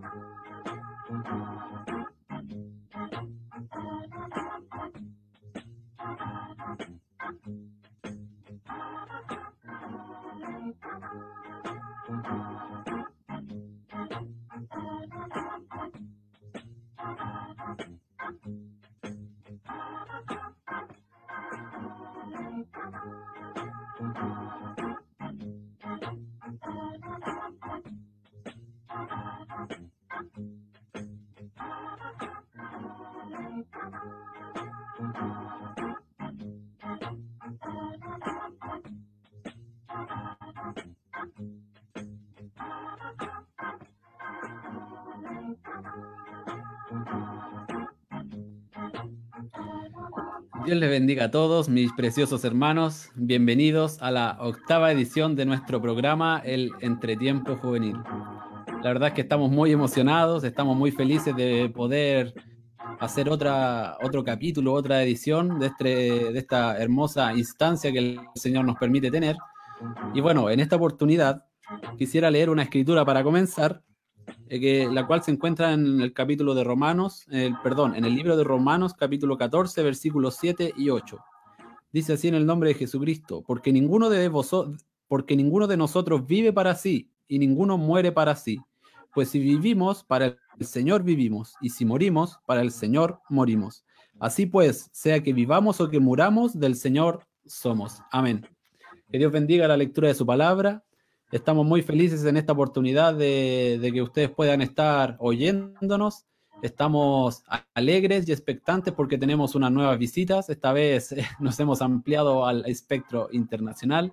ちょっと。Dios les bendiga a todos, mis preciosos hermanos. Bienvenidos a la octava edición de nuestro programa, El Entretiempo Juvenil. La verdad es que estamos muy emocionados, estamos muy felices de poder hacer otra, otro capítulo, otra edición de, este, de esta hermosa instancia que el Señor nos permite tener. Y bueno, en esta oportunidad quisiera leer una escritura para comenzar eh, que, la cual se encuentra en el capítulo de Romanos, perdón, en el libro de Romanos capítulo 14, versículos 7 y 8. Dice así en el nombre de Jesucristo, porque ninguno de vosotros, porque ninguno de nosotros vive para sí y ninguno muere para sí. Pues si vivimos, para el Señor vivimos, y si morimos, para el Señor morimos. Así pues, sea que vivamos o que muramos, del Señor somos. Amén. Que Dios bendiga la lectura de su palabra Estamos muy felices en esta oportunidad de, que ustedes puedan estar oyéndonos. Estamos alegres y expectantes porque tenemos unas nuevas visitas. Esta vez nos hemos ampliado al espectro internacional.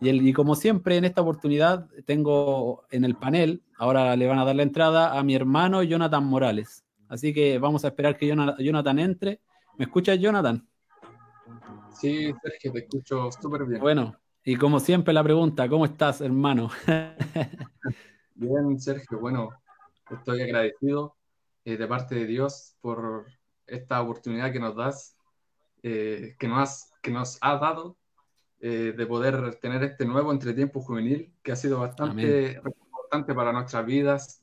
Y, y, como siempre, en esta oportunidad tengo en el panel, ahora le van a dar la entrada a mi hermano Jonathan Morales. Así que vamos a esperar que Jonathan entre. ¿Me escuchas, Jonathan? Sí, Sergio, te escucho súper bien. Bueno, y como siempre la pregunta, ¿cómo estás, hermano? Bien, Sergio. Bueno, estoy agradecido eh, de parte de Dios por esta oportunidad que nos das, eh, que, nos has, que nos ha dado eh, de poder tener este nuevo entretiempo juvenil que ha sido bastante importante para nuestras vidas.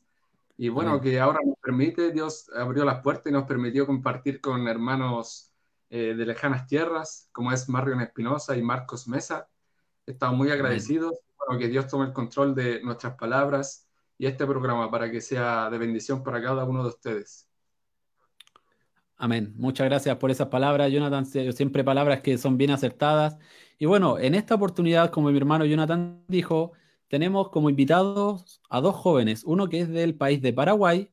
Y bueno, que ahora nos permite, Dios abrió las puertas y nos permitió compartir con hermanos de lejanas tierras, como es Marion Espinosa y Marcos Mesa Estamos muy agradecidos. Bueno, que Dios tome el control de nuestras palabras y este programa para que sea de bendición para cada uno de ustedes. Amén. Muchas gracias por esas palabras, Jonathan. Siempre palabras que son bien acertadas. Y bueno, en esta oportunidad, como mi hermano Jonathan dijo, tenemos como invitados a dos jóvenes, uno que es del país de Paraguay,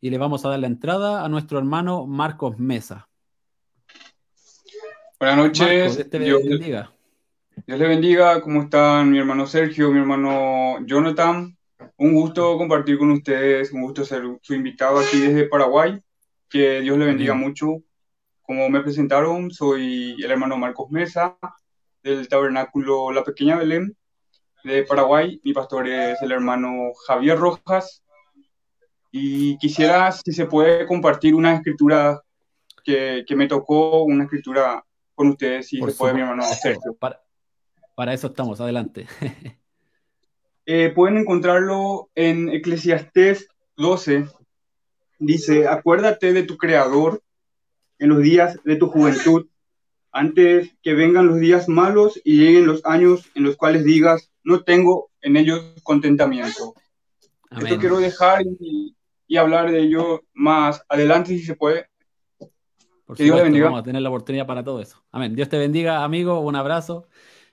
y le vamos a dar la entrada a nuestro hermano Marcos Mesa. Buenas noches. bendiga. Dios le bendiga. ¿Cómo están mi hermano Sergio, mi hermano Jonathan? Un gusto compartir con ustedes, un gusto ser su invitado aquí desde Paraguay. Que Dios le bendiga mucho. Como me presentaron, soy el hermano Marcos Mesa del tabernáculo La Pequeña Belén de Paraguay. Mi pastor es el hermano Javier Rojas. Y quisiera, si se puede, compartir una escritura que, que me tocó, una escritura con ustedes, si se puede, mi hermano Sergio. Para, para eso estamos, adelante. Eh, pueden encontrarlo en Eclesiastés 12. Dice, acuérdate de tu Creador en los días de tu juventud, antes que vengan los días malos y lleguen los años en los cuales digas, no tengo en ellos contentamiento. Esto quiero dejar y, hablar de ello más adelante si se puede. Por que Dios bendiga. Vamos a tener la oportunidad para todo eso. Amén. Dios te bendiga, amigo. Un abrazo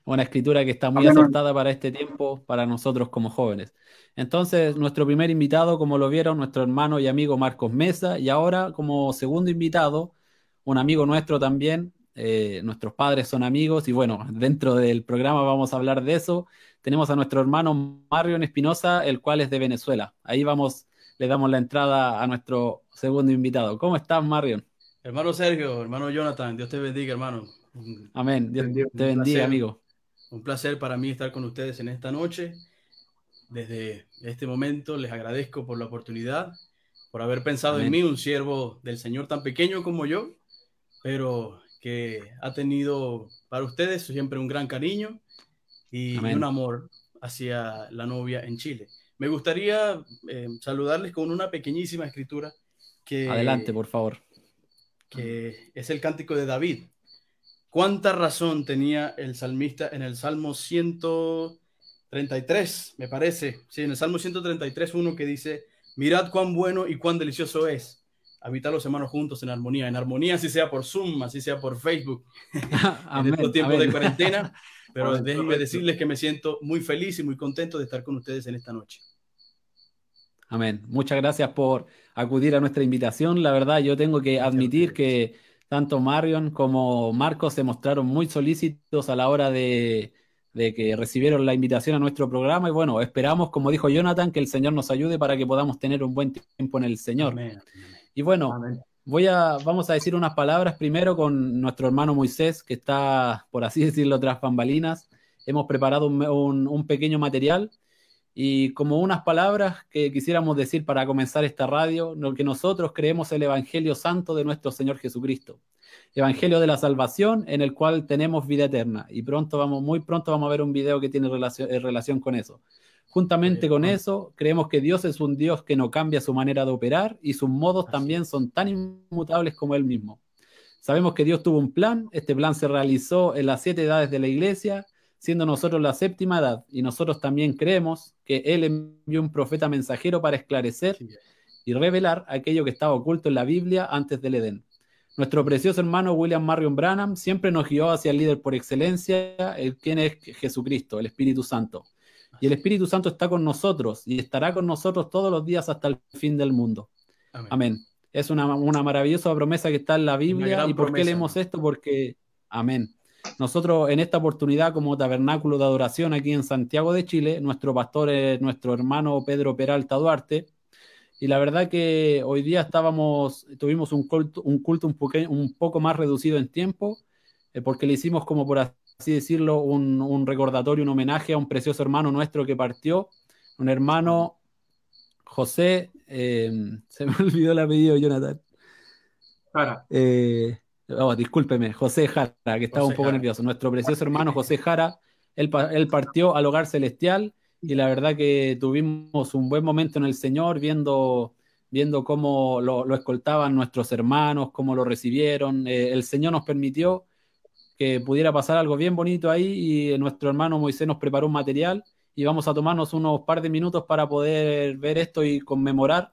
una escritura que está muy acertada para este tiempo, para nosotros como jóvenes. Entonces, nuestro primer invitado, como lo vieron, nuestro hermano y amigo Marcos Mesa, y ahora como segundo invitado, un amigo nuestro también, eh, nuestros padres son amigos, y bueno, dentro del programa vamos a hablar de eso. Tenemos a nuestro hermano Marion Espinosa, el cual es de Venezuela. Ahí vamos, le damos la entrada a nuestro segundo invitado. ¿Cómo estás, Marion? Hermano Sergio, hermano Jonathan, Dios te bendiga, hermano. Amén, Dios te bendiga, amigo. Un placer para mí estar con ustedes en esta noche. Desde este momento les agradezco por la oportunidad, por haber pensado en mí, un siervo del Señor tan pequeño como yo, pero que ha tenido para ustedes siempre un gran cariño y un amor hacia la novia en Chile. Me gustaría eh, saludarles con una pequeñísima escritura que... Adelante, por favor. Que es el cántico de David. ¿Cuánta razón tenía el salmista en el Salmo 133, me parece? Sí, en el Salmo 133, uno que dice, mirad cuán bueno y cuán delicioso es habitar los hermanos juntos en armonía. En armonía, así sea por Zoom, así sea por Facebook, en estos tiempos de cuarentena. Pero déjenme decirles que me siento muy feliz y muy contento de estar con ustedes en esta noche. Amén. Muchas gracias por acudir a nuestra invitación. La verdad, yo tengo que admitir que tanto Marion como Marcos se mostraron muy solícitos a la hora de, que recibieron la invitación a nuestro programa. Y bueno, esperamos, como dijo Jonathan, que el Señor nos ayude para que podamos tener un buen tiempo en el Señor. Y bueno, Voy a, vamos a decir unas palabras primero con nuestro hermano Moisés, que está, por así decirlo, tras bambalinas. Hemos preparado un, pequeño material y como unas palabras que quisiéramos decir para comenzar esta radio, lo que nosotros creemos el Evangelio Santo de nuestro Señor Jesucristo. Evangelio de la salvación en el cual tenemos vida eterna. Y pronto vamos, muy pronto vamos a ver un video que tiene relación, eh, relación con eso. Juntamente con eso, creemos que Dios es un Dios que no cambia su manera de operar y sus modos también son tan inmutables como Él mismo. Sabemos que Dios tuvo un plan, este plan se realizó en las siete edades de la iglesia, siendo nosotros la séptima edad, y nosotros también creemos que Él envió un profeta mensajero para esclarecer y revelar aquello que estaba oculto en la Biblia antes del Edén. Nuestro precioso hermano William Marion Branham siempre nos guió hacia el líder por excelencia, el quien es Jesucristo, el Espíritu Santo y el Espíritu Santo está con nosotros y estará con nosotros todos los días hasta el fin del mundo. Amén. Es una, maravillosa promesa que está en la Biblia. ¿Y por qué leemos esto? Porque, amén. Nosotros en esta oportunidad como tabernáculo de adoración aquí en Santiago de Chile, nuestro pastor es nuestro hermano Pedro Peralta Duarte. Y la verdad que hoy día estábamos, tuvimos un culto un, culto un, un poco más reducido en tiempo, eh, porque le hicimos como por así decirlo, un, recordatorio, un homenaje a un precioso hermano nuestro que partió, un hermano José, eh, se me olvidó el apellido, Jonathan. Jara. Eh, oh, discúlpeme, José Jara, que estaba un poco nervioso. Nuestro precioso hermano José Jara, él, partió al hogar celestial y la verdad que tuvimos un buen momento en el Señor viendo viendo cómo lo, escoltaban nuestros hermanos, cómo lo recibieron. Eh, el Señor nos permitió que pudiera pasar algo bien bonito ahí y nuestro hermano Moisés nos preparó un material y vamos a tomarnos unos par de minutos para poder ver esto y conmemorar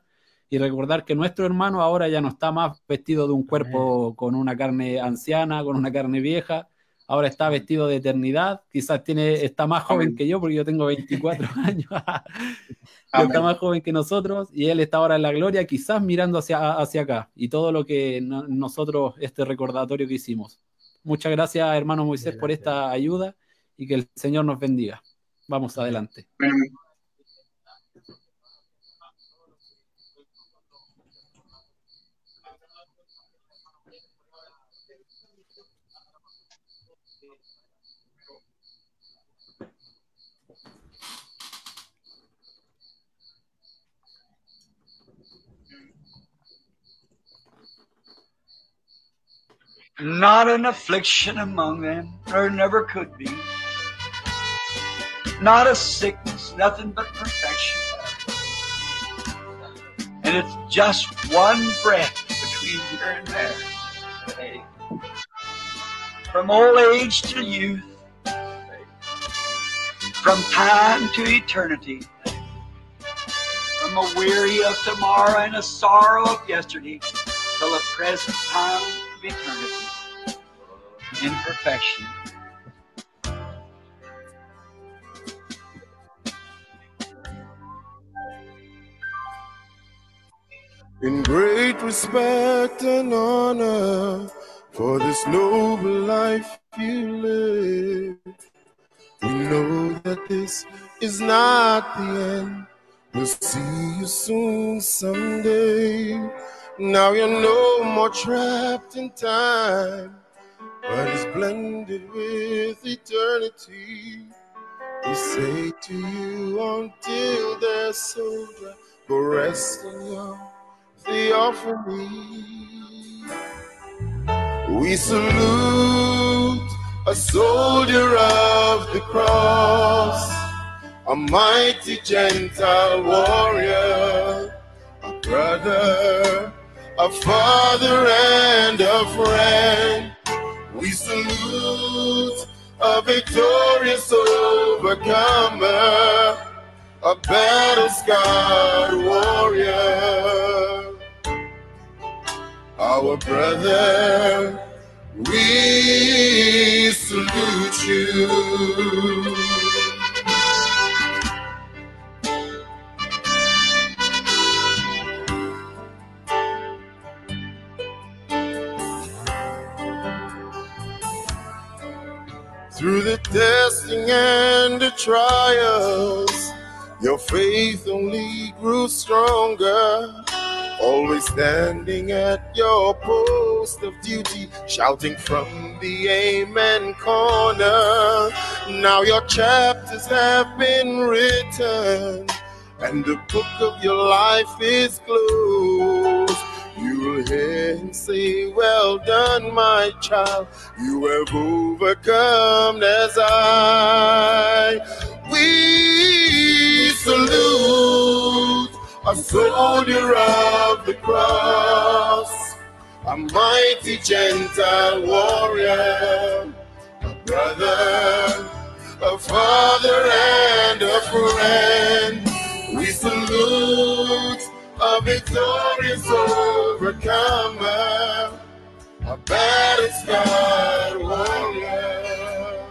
y recordar que nuestro hermano ahora ya no está más vestido de un cuerpo con una carne anciana, con una carne vieja, ahora está vestido de eternidad, quizás tiene, está más joven que yo porque yo tengo 24 años, está más joven que nosotros y él está ahora en la gloria, quizás mirando hacia, hacia acá y todo lo que nosotros, este recordatorio que hicimos. Muchas gracias, hermano Moisés, por esta ayuda y que el Señor nos bendiga. Vamos adelante. Not an affliction among them, or never could be. Not a sickness, nothing but perfection. And it's just one breath between here and there. From old age to youth, from time to eternity, from a weary of tomorrow and a sorrow of yesterday, till the present time of eternity in perfection. In great respect and honor for this noble life you live, we know that this is not the end. We'll see you soon someday. Now you're no more trapped in time but is blended with eternity. We say to you until their souls go rest in your theophany. We salute a soldier of the cross, a mighty Gentile warrior, a brother, a father, and a friend. We salute a victorious overcomer, a battle scarred warrior. Our brother, we salute you. Through the testing and the trials, your faith only grew stronger. Always standing at your post of duty, shouting from the Amen corner. Now your chapters have been written, and the book of your life is closed. Him say, Well done, my child. You have overcome as I. We salute a soldier of the cross, a mighty Gentile warrior, a brother, a father, and a friend. We salute a victorious overcomer, a battle scarred warrior,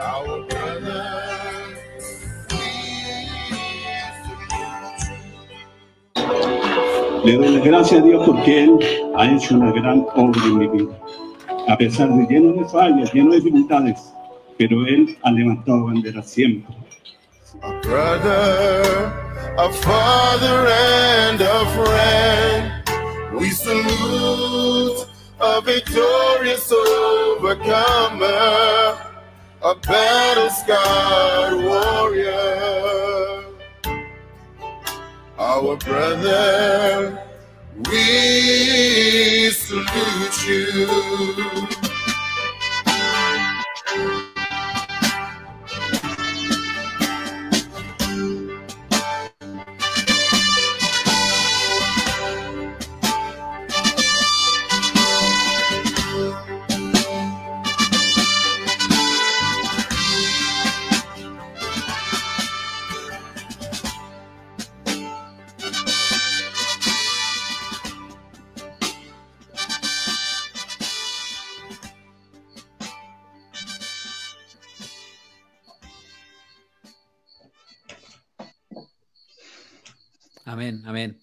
our brother. Le doy las gracias a Dios porque Él ha hecho una gran obra en mi vida. A pesar de lleno de fallas, lleno de dificultades, pero Él ha levantado bandera siempre. A brother, a father, and a friend. We salute a victorious overcomer, a battle scarred warrior. Our brother, we salute you. Amén, amén.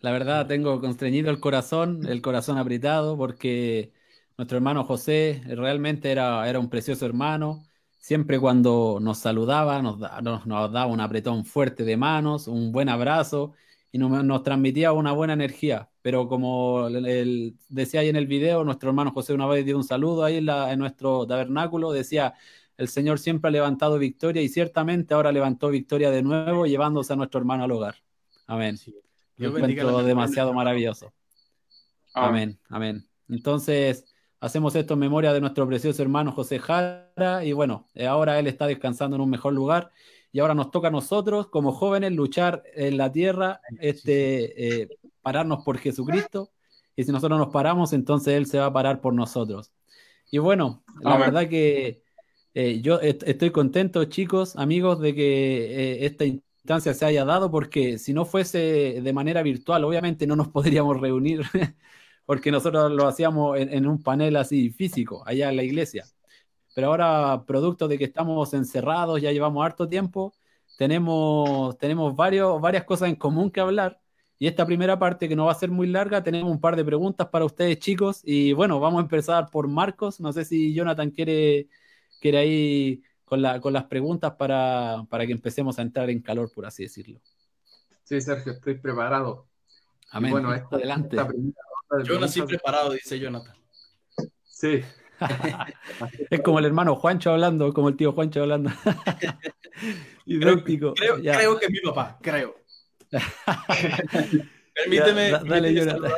La verdad tengo constreñido el corazón, el corazón apretado, porque nuestro hermano José realmente era, era un precioso hermano. Siempre cuando nos saludaba, nos, da- nos, nos daba un apretón fuerte de manos, un buen abrazo y nos, nos transmitía una buena energía. Pero como el- el- decía ahí en el video, nuestro hermano José una vez dio un saludo ahí en, la- en nuestro tabernáculo, decía, el Señor siempre ha levantado victoria y ciertamente ahora levantó victoria de nuevo, llevándose a nuestro hermano al hogar. Amén. Sí. Lo encuentro demasiado maravilloso. Amén. Amén, amén. Entonces, hacemos esto en memoria de nuestro precioso hermano José Jara y bueno, eh, ahora él está descansando en un mejor lugar y ahora nos toca a nosotros como jóvenes luchar en la tierra, este, eh, pararnos por Jesucristo y si nosotros nos paramos, entonces él se va a parar por nosotros. Y bueno, la Amén. verdad que eh, yo est- estoy contento, chicos, amigos, de que eh, esta instancia se haya dado, porque si no fuese de manera virtual, obviamente no nos podríamos reunir, porque nosotros lo hacíamos en, en un panel así físico, allá en la iglesia. Pero ahora, producto de que estamos encerrados, ya llevamos harto tiempo, tenemos, tenemos varios, varias cosas en común que hablar. Y esta primera parte, que no va a ser muy larga, tenemos un par de preguntas para ustedes, chicos. Y bueno, vamos a empezar por Marcos. No sé si Jonathan quiere, quiere ahí con, la, con las preguntas para, para que empecemos a entrar en calor, por así decirlo. Sí, Sergio, estoy preparado. Y Amén. bueno, esta, Adelante. esta primera ronda de Yo nací preparado, dice Jonathan. Sí, Es como el hermano Juancho hablando, como el tío Juancho hablando. Idéntico. Creo, Ya. creo que es mi papá, creo. Permíteme, Ya, da- dale, permíteme Jonathan. saludar,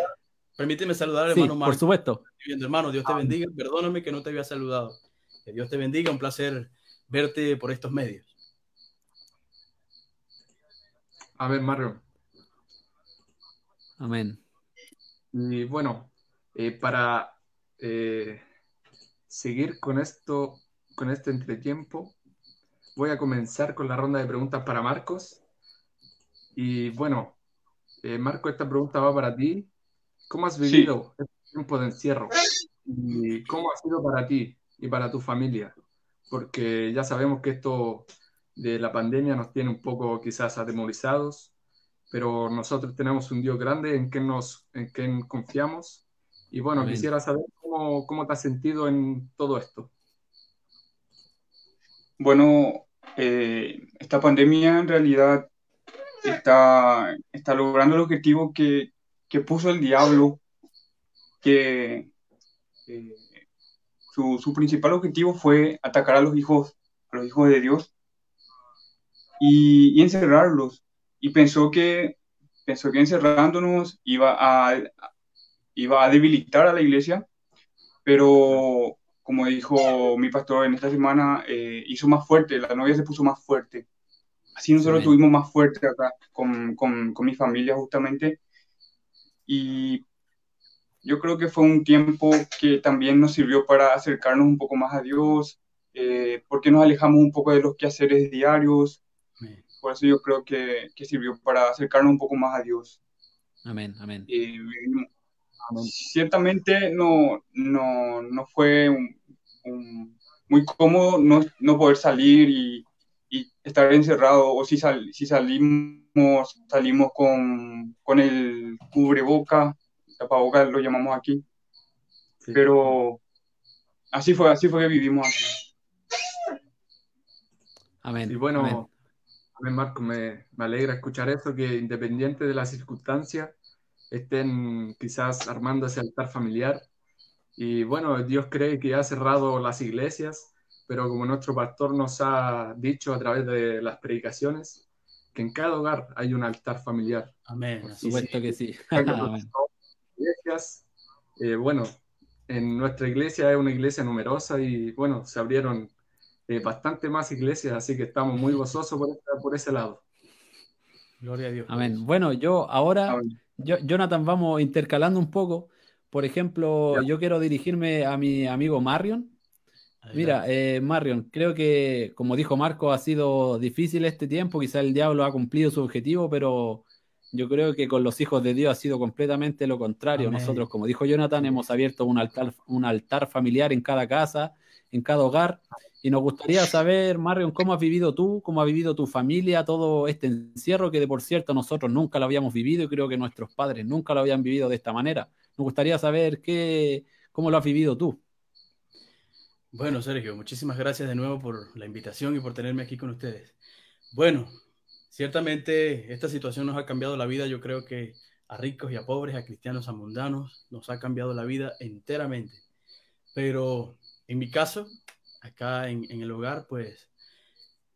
permíteme saludar al Sí, hermano por Marco. supuesto. Viviendo, hermano, Dios te bendiga. Perdóname que no te había saludado. Que Dios te bendiga. Un placer verte por estos medios? A ver, Mario. Amén. Y bueno, eh, para eh, seguir con esto, con este entretiempo, voy a comenzar con la ronda de preguntas para Marcos. Y bueno, eh, Marco, esta pregunta va para ti. ¿Cómo has vivido este tiempo de encierro? ¿Y cómo ha sido para ti y para tu familia? Porque ya sabemos que esto de la pandemia nos tiene un poco quizás atemorizados, pero nosotros tenemos un Dios grande en quien, nos, en quien confiamos. Y bueno, Amén. quisiera saber cómo, cómo te has sentido en todo esto. Bueno, eh, esta pandemia en realidad está, está logrando el objetivo que, que puso el diablo, que eh, su, su principal objetivo fue atacar a los hijos, a los hijos de Dios y, y encerrarlos. Y pensó que, pensó que encerrándonos iba a, iba a debilitar a la iglesia, pero como dijo mi pastor en esta semana, eh, hizo más fuerte, la novia se puso más fuerte. Así nosotros Amén. estuvimos más fuerte acá con, con, con mi familia justamente. Y yo creo que fue un tiempo que también nos sirvió para acercarnos un poco más a Dios, eh, porque nos alejamos un poco de los quehaceres diarios. Amén. Por eso yo creo que, que sirvió para acercarnos un poco más a Dios. Amén, amén. Eh, vivimos- ciertamente no, no, no fue un- un- muy cómodo no, no poder salir y, y estar encerrado, o si, sal- si salimos, salimos con, con el cubreboca, tapabocas lo llamamos aquí, Sí. pero así fue, así fue que vivimos aquí. Amén. Y bueno, amén. a mí, Marco, me, me alegra escuchar eso, que independiente de las circunstancias, estén quizás armando ese altar familiar. Y bueno, Dios cree que ha cerrado las iglesias, pero como nuestro pastor nos ha dicho a través de las predicaciones, que en cada hogar hay un altar familiar. Amén. Por supuesto sea. que sí. Iglesias, eh, bueno, en nuestra iglesia es una iglesia numerosa y bueno, se abrieron eh, bastante más iglesias, así que estamos muy gozosos por, esta- por ese lado. Gloria a Dios. Amén. Bueno, yo ahora, Amén. yo, Jonathan, vamos intercalando un poco. Por ejemplo, Ya. yo quiero dirigirme a mi amigo Marion. Mira, eh, Marion, creo que, como dijo Marco, ha sido difícil este tiempo. Quizá el diablo ha cumplido su objetivo, pero yo creo que con los hijos de Dios ha sido completamente lo contrario. Amén. Nosotros, como dijo Jonathan, hemos abierto un altar, un altar familiar en cada casa, en cada hogar. Y nos gustaría saber, Marion, cómo has vivido tú, cómo ha vivido tu familia todo este encierro que de por cierto nosotros nunca lo habíamos vivido y creo que nuestros padres nunca lo habían vivido de esta manera. Nos gustaría saber qué, cómo lo has vivido tú. Bueno, Sergio, muchísimas gracias de nuevo por la invitación y por tenerme aquí con ustedes. Bueno, ciertamente esta situación nos ha cambiado la vida, yo creo que a ricos y a pobres, a cristianos, a mundanos, nos ha cambiado la vida enteramente. Pero en mi caso, acá en, en el hogar, pues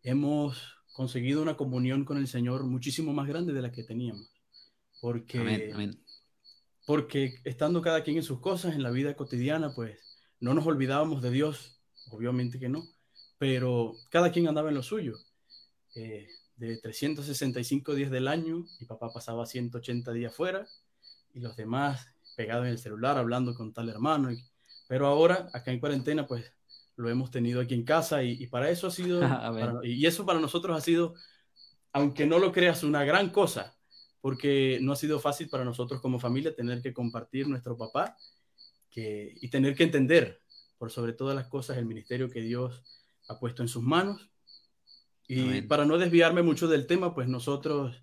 hemos conseguido una comunión con el Señor muchísimo más grande de la que teníamos. Porque Amén, amén. porque estando cada quien en sus cosas, en la vida cotidiana, pues no nos olvidábamos de Dios, obviamente que no, pero cada quien andaba en lo suyo. Eh, de 365 días del año, mi papá pasaba 180 días fuera y los demás pegados en el celular hablando con tal hermano. y- pero ahora, acá en cuarentena, pues lo hemos tenido aquí en casa y, y para eso ha sido, para- y eso para nosotros ha sido, aunque no lo creas, una gran cosa, porque no ha sido fácil para nosotros como familia tener que compartir nuestro papá que, y tener que entender, por sobre todas las cosas, el ministerio que Dios ha puesto en sus manos. Y Amén. para no desviarme mucho del tema, pues nosotros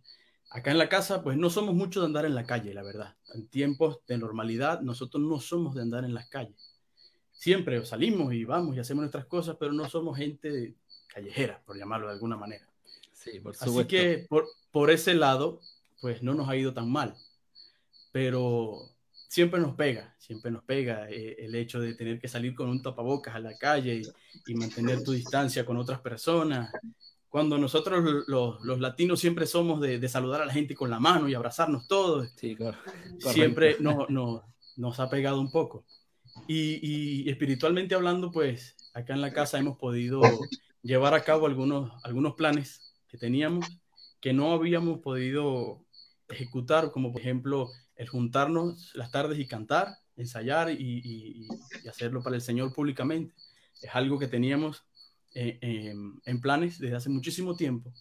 acá en la casa, pues no somos mucho de andar en la calle, la verdad. En tiempos de normalidad, nosotros no somos de andar en las calles. Siempre salimos y vamos y hacemos nuestras cosas, pero no somos gente callejera, por llamarlo de alguna manera. Sí, por Así supuesto. que por, por ese lado, pues no nos ha ido tan mal. Pero siempre nos pega, siempre nos pega eh, el hecho de tener que salir con un tapabocas a la calle y, y mantener tu distancia con otras personas. Cuando nosotros los, los latinos siempre somos de, de saludar a la gente con la mano y abrazarnos todos, Sí, siempre nos, nos, nos ha pegado un poco. Y, y espiritualmente hablando, pues acá en la casa hemos podido llevar a cabo algunos, algunos planes que teníamos que no habíamos podido ejecutar, como por ejemplo el juntarnos las tardes y cantar, ensayar y, hacerlo para el Señor públicamente. Es algo que teníamos eh, em, en planes desde hace muchísimo tiempo,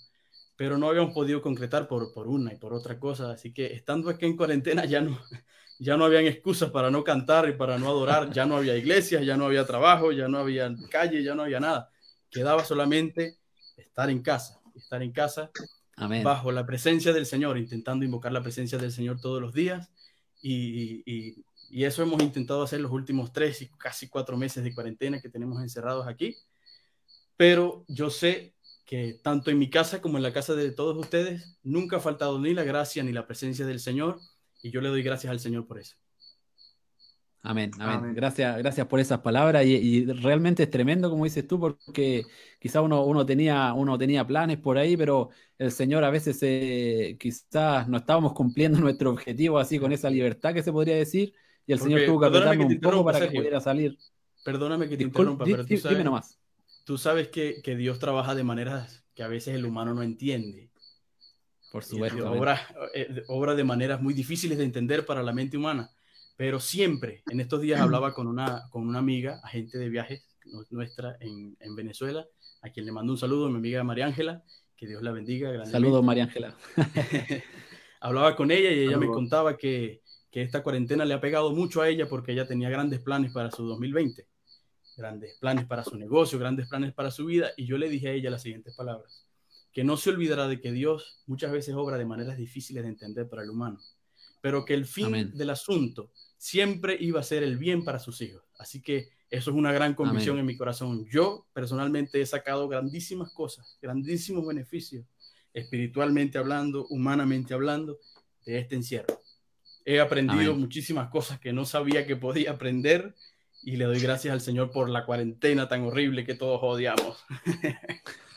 pero no habíamos podido concretar por, por una y por otra cosa. Así que estando aquí en cuarentena ya no, ya no habían excusas para no cantar y para no adorar, ya no había iglesias, ya no había trabajo, ya no había calle, ya no había nada. Quedaba solamente estar en casa, estar en casa bajo la presencia del Señor, intentando invocar la presencia del Señor todos los días. Y, y, y, eso hemos intentado hacer los últimos tres y casi cuatro meses de cuarentena que tenemos encerrados aquí. Pero yo sé que tanto en mi casa como en la casa de todos ustedes, nunca ha faltado ni la gracia ni la presencia del Señor. Y yo le doy gracias al Señor por eso. Amén, amén. Gracias, gracias por esas palabras y, realmente es tremendo, como dices tú, porque quizá uno, uno, tenía, uno tenía planes por ahí, pero el Señor a veces eh, quizás no estábamos cumpliendo nuestro objetivo así con esa libertad que se podría decir y el Señor tuvo que apretarnos un poco para que pudiera salir. Perdóname que te interrumpa, pero tú sabes, nomás. Tú sabes que, que, Dios trabaja de maneras que a veces el humano no entiende. Por supuesto. Obra, eh, obra de maneras muy difíciles de entender para la mente humana. Pero siempre, en estos días hablaba con una, con una amiga, agente de viajes nuestra en, en Venezuela, a quien le mando un saludo, mi amiga María Ángela, que Dios la bendiga. Saludos, María Ángela. hablaba con ella y ella me contaba que, que esta cuarentena le ha pegado mucho a ella porque ella tenía grandes planes para su 2020, grandes planes para su negocio, grandes planes para su vida, y yo le dije a ella las siguientes palabras, que no se olvidará de que Dios muchas veces obra de maneras difíciles de entender para el humano, pero que el fin del asunto siempre iba a ser el bien para sus hijos. Así que eso es una gran convicción en mi corazón. Yo personalmente he sacado grandísimas cosas, grandísimos beneficios, espiritualmente hablando, humanamente hablando, de este encierro. He aprendido muchísimas cosas que no sabía que podía aprender y le doy gracias al Señor por la cuarentena tan horrible que todos odiamos.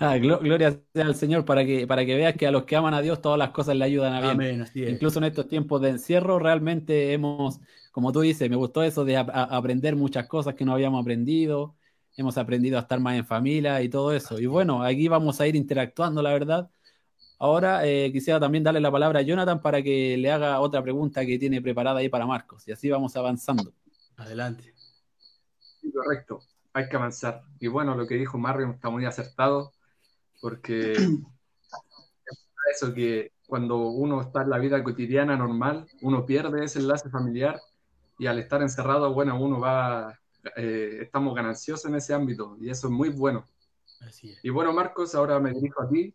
ah, gloria sea al Señor para que, para que veas que a los que aman a Dios todas las cosas le ayudan a bien. Incluso en estos tiempos de encierro realmente hemos, como tú dices, me gustó eso de aprender muchas cosas que no habíamos aprendido. Hemos aprendido a estar más en familia y todo eso. Y bueno, aquí vamos a ir interactuando, la verdad. Ahora eh, quisiera también darle la palabra a Jonathan para que le haga otra pregunta que tiene preparada ahí para Marcos. Y así vamos avanzando. Adelante. correcto hay que avanzar. Y bueno, lo que dijo Mario está muy acertado, porque eso que cuando uno está en la vida cotidiana normal, uno pierde ese enlace familiar y al estar encerrado, bueno, uno va, eh, estamos gananciosos en ese ámbito y eso es muy bueno. Y bueno, Marcos, ahora me dirijo a ti.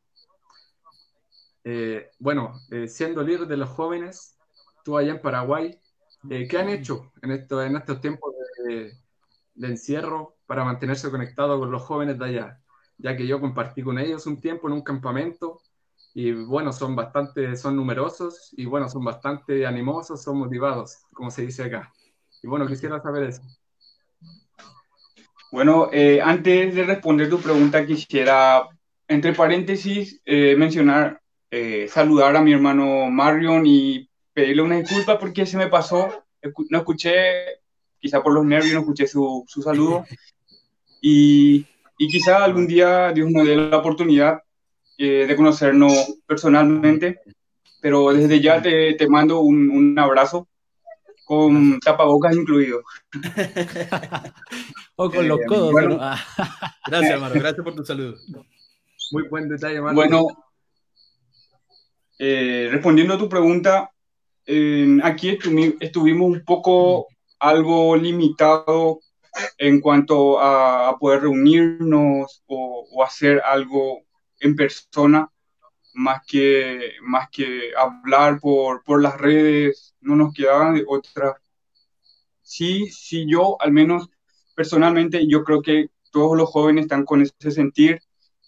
Eh, bueno, eh, siendo líder de los jóvenes, tú allá en Paraguay, ¿qué han hecho en, esto, en estos tiempos de, de encierro para mantenerse conectado con los jóvenes de allá, ya que yo compartí con ellos un tiempo en un campamento y bueno, son bastante, son numerosos y bueno, son bastante animosos, son motivados, como se dice acá. Y bueno, quisiera saber eso. Bueno, eh, antes de responder tu pregunta, quisiera, entre paréntesis, eh, mencionar, eh, saludar a mi hermano Marion y pedirle una disculpa porque se me pasó, no escuché, quizá por los nervios, no escuché su, su saludo. Y, y quizá algún día Dios nos dé la oportunidad eh, de conocernos personalmente, pero desde ya te, te mando un, un, abrazo con tapabocas incluido. o con los eh, codos. gracias, Maro, gracias por tu saludo. Muy buen detalle, Maro. Bueno, eh, respondiendo a tu pregunta, aquí estuvimos un poco algo limitado en cuanto a, poder reunirnos o, hacer algo en persona, más que, más que hablar por, por las redes, no nos quedaba otra. Sí, sí, yo al menos personalmente, yo creo que todos los jóvenes están con ese sentir,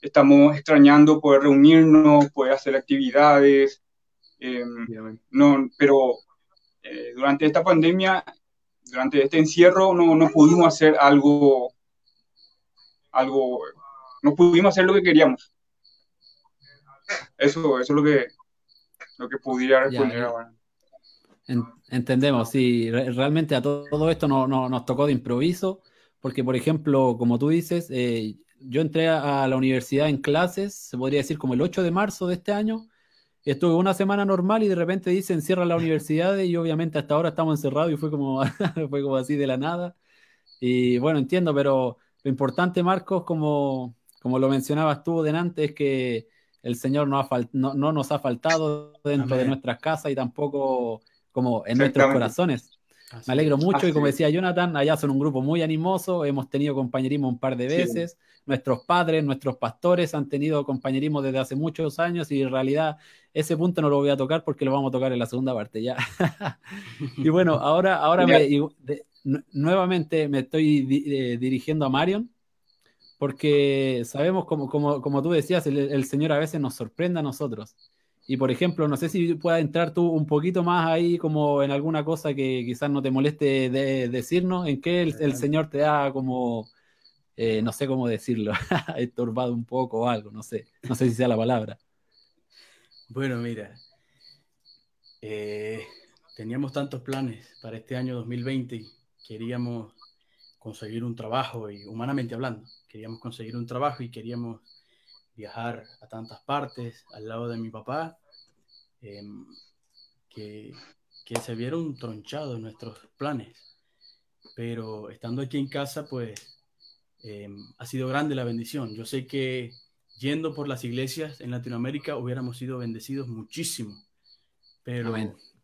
estamos extrañando poder reunirnos, poder hacer actividades, em, no, pero eh, durante esta pandemia durante este encierro no, no pudimos hacer algo, algo, no pudimos hacer lo que queríamos. Eso, eso es lo que, lo que pudiera responder ahora. entendemos, sí, realmente a todo, esto no, nos tocó de improviso, porque por ejemplo, como tú dices, eh, yo entré a, la universidad en clases, se podría decir como el 8 de marzo de este año. Estuve una semana normal y de repente dice encierra la universidad y obviamente hasta ahora estamos encerrados y fue como, fue como así de la nada. Y bueno, entiendo, pero lo importante, Marcos, como, como lo mencionabas tú delante, es que el Señor no, ha no, nos ha faltado dentro de nuestras casas y tampoco como en nuestros corazones. Me alegro mucho y como decía Jonathan, allá son un grupo muy animoso, hemos tenido compañerismo un par de veces, nuestros padres, nuestros pastores han tenido compañerismo desde hace muchos años y en realidad ese punto no lo voy a tocar porque lo vamos a tocar en la segunda parte ya. y bueno, ahora, ahora nuevamente me estoy eh, dirigiendo a Marion porque sabemos, como, como, como tú decías, el Señor a veces nos sorprende a nosotros. Y por ejemplo, no sé si puedas entrar tú un poquito más ahí como en alguna cosa que quizás no te moleste de, decirnos, en qué el, Señor te ha como, eh, no sé cómo decirlo, estorbado un poco o algo, no sé, no sé si sea la palabra. Bueno, mira, eh, teníamos tantos planes para este año 2020, queríamos conseguir un trabajo y humanamente hablando, queríamos conseguir un trabajo y queríamos viajar a tantas partes al lado de mi papá, em, que, que, se vieron tronchados nuestros planes. Pero estando aquí en casa, pues em, ha sido grande la bendición. Yo sé que yendo por las iglesias en Latinoamérica hubiéramos sido bendecidos muchísimo, pero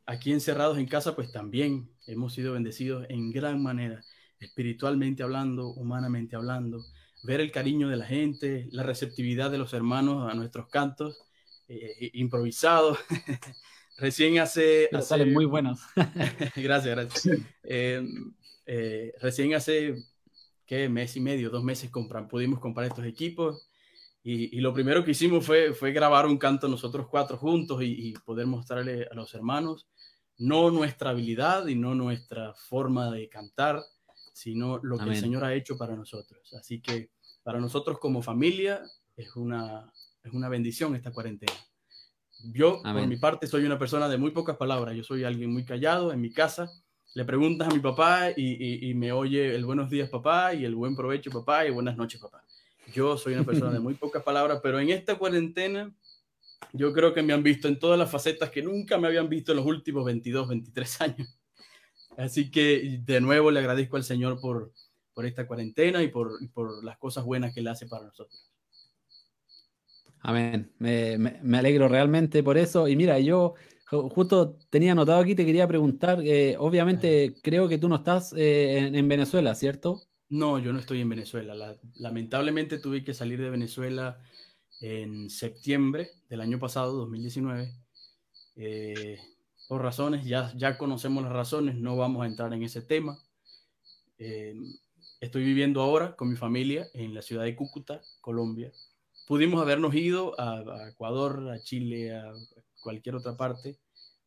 aquí encerrados en casa, pues también hemos sido bendecidos en gran manera, espiritualmente hablando, humanamente hablando ver el cariño de la gente, la receptividad de los hermanos a nuestros cantos eh, improvisados. recién hace, Salen muy buenos. gracias, gracias. Eh, eh, recién hace, ¿qué? Mes y medio, dos meses compran, pudimos comprar estos equipos. Y, lo primero que hicimos fue, fue grabar un canto nosotros cuatro juntos y, poder mostrarle a los hermanos no nuestra habilidad y no nuestra forma de cantar, sino lo que el Señor ha hecho para nosotros. Así que para nosotros como familia es una, es una bendición esta cuarentena. Yo, por mi parte, soy una persona de muy pocas palabras. Yo soy alguien muy callado en mi casa. Le preguntas a mi papá y, y, me oye el buenos días papá y el buen provecho papá y buenas noches papá. Yo soy una persona de muy pocas palabras, pero en esta cuarentena yo creo que me han visto en todas las facetas que nunca me habían visto en los últimos 22, 23 años. Así que de nuevo le agradezco al Señor por, por esta cuarentena y por, por, las cosas buenas que Él hace para nosotros. Amén. Me, me, alegro realmente por eso. Y mira, yo justo tenía anotado aquí, te quería preguntar, eh, obviamente creo que tú no estás eh, en, Venezuela, ¿cierto? No, yo no estoy en Venezuela. lamentablemente tuve que salir de Venezuela en septiembre del año pasado, 2019. Eh, por razones, ya, ya conocemos las razones, no vamos a entrar en ese tema. Eh, estoy viviendo ahora con mi familia en la ciudad de Cúcuta, Colombia. Pudimos habernos ido a, Ecuador, a Chile, a cualquier otra parte,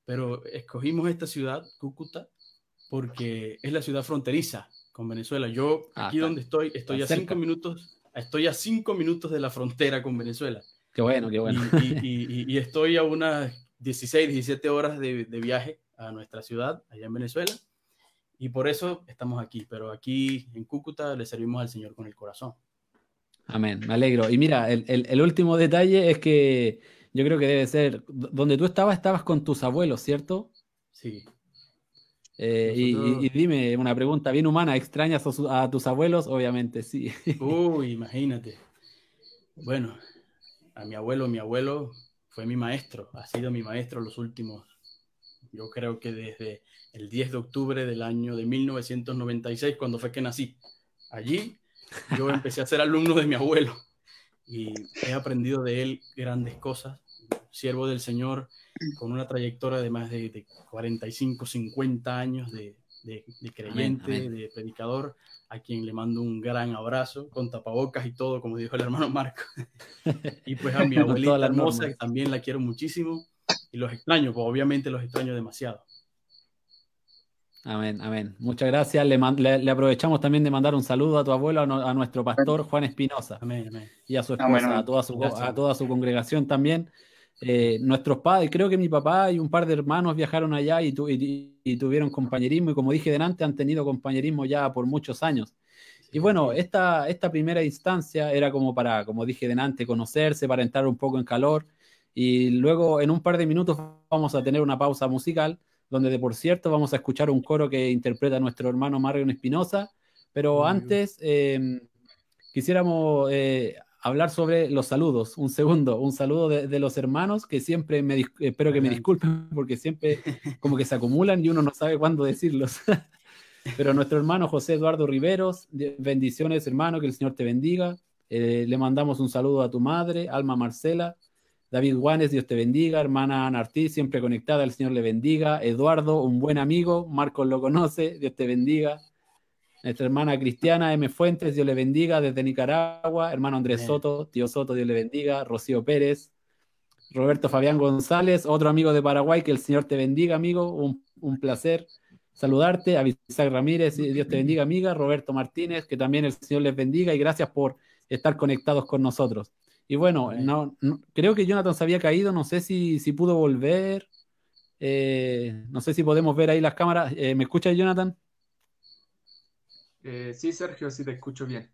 pero escogimos esta ciudad, Cúcuta, porque es la ciudad fronteriza con Venezuela. Yo ah, aquí donde estoy, estoy a cinco minutos, estoy a cinco minutos de la frontera con Venezuela. Qué bueno, qué bueno. Y, y estoy a unas 16, 17 horas de, viaje a nuestra ciudad, allá en Venezuela. Y por eso estamos aquí, pero aquí en Cúcuta le servimos al Señor con el corazón. Amén, me alegro. Y mira, el, último detalle es que yo creo que debe ser, donde tú estabas, estabas con tus abuelos, ¿cierto? Sí. Eh, y, dime una pregunta bien humana, ¿extrañas a, tus abuelos? Obviamente, sí. Uy, imagínate. Bueno, a mi abuelo, mi abuelo fue mi maestro, ha sido mi maestro los últimos, yo creo que desde el 10 de octubre del año de 1996, cuando fue que nací. Allí yo empecé a ser alumno de mi abuelo y he aprendido de él grandes cosas. Siervo del Señor con una trayectoria de más de, 45, 50 años de, creyente, de predicador, a quien le mando un gran abrazo, con tapabocas y todo, como dijo el hermano Marco. y pues a mi abuelita hermosa, que también la quiero muchísimo, y los extraño, pues obviamente los extraño demasiado. Amén, amén. Muchas gracias. Le, aprovechamos también de mandar un saludo a tu abuelo, a, nuestro pastor Juan Espinosa. Amén, amén. Y a su esposa, a, toda su, a toda su congregación también. Eh, nuestros padres, creo que mi papá y un par de hermanos viajaron allá y, tuvieron compañerismo y como dije delante, han tenido compañerismo ya por muchos años. Y bueno, esta, esta primera instancia era como para, como dije delante, conocerse, para entrar un poco en calor. Y luego en un par de minutos vamos a tener una pausa musical, donde de por cierto vamos a escuchar un coro que interpreta nuestro hermano Marion Espinosa. Pero antes em, quisiéramos eh, hablar sobre los saludos. Un segundo, un saludo de, los hermanos que siempre me espero que me disculpen porque siempre como que se acumulan y uno no sabe cuándo decirlos. Pero nuestro hermano José Eduardo Riveros, bendiciones hermano, que el Señor te bendiga. Eh, le mandamos un saludo a tu madre, Alma Marcela. David Juanes, Dios te bendiga. Hermana Ana siempre conectada, el Señor le bendiga. Eduardo, un buen amigo. Marcos lo conoce, Dios te bendiga. Nuestra hermana Cristiana M. Fuentes, Dios le bendiga desde Nicaragua. Hermano Andrés Soto, tío Soto, Dios le bendiga. Rocío Pérez. Roberto Fabián González, otro amigo de Paraguay, que el Señor te bendiga, amigo. Un, un placer saludarte. A Ramírez, Dios te bendiga, amiga. Roberto Martínez, que también el Señor les bendiga y gracias por estar conectados con nosotros. Y bueno, no, creo que Jonathan se había caído, no sé si, si pudo volver. Eh, no sé si podemos ver ahí las cámaras. Eh, ¿Me escucha Jonathan? Eh, sí, Sergio, sí te escucho bien.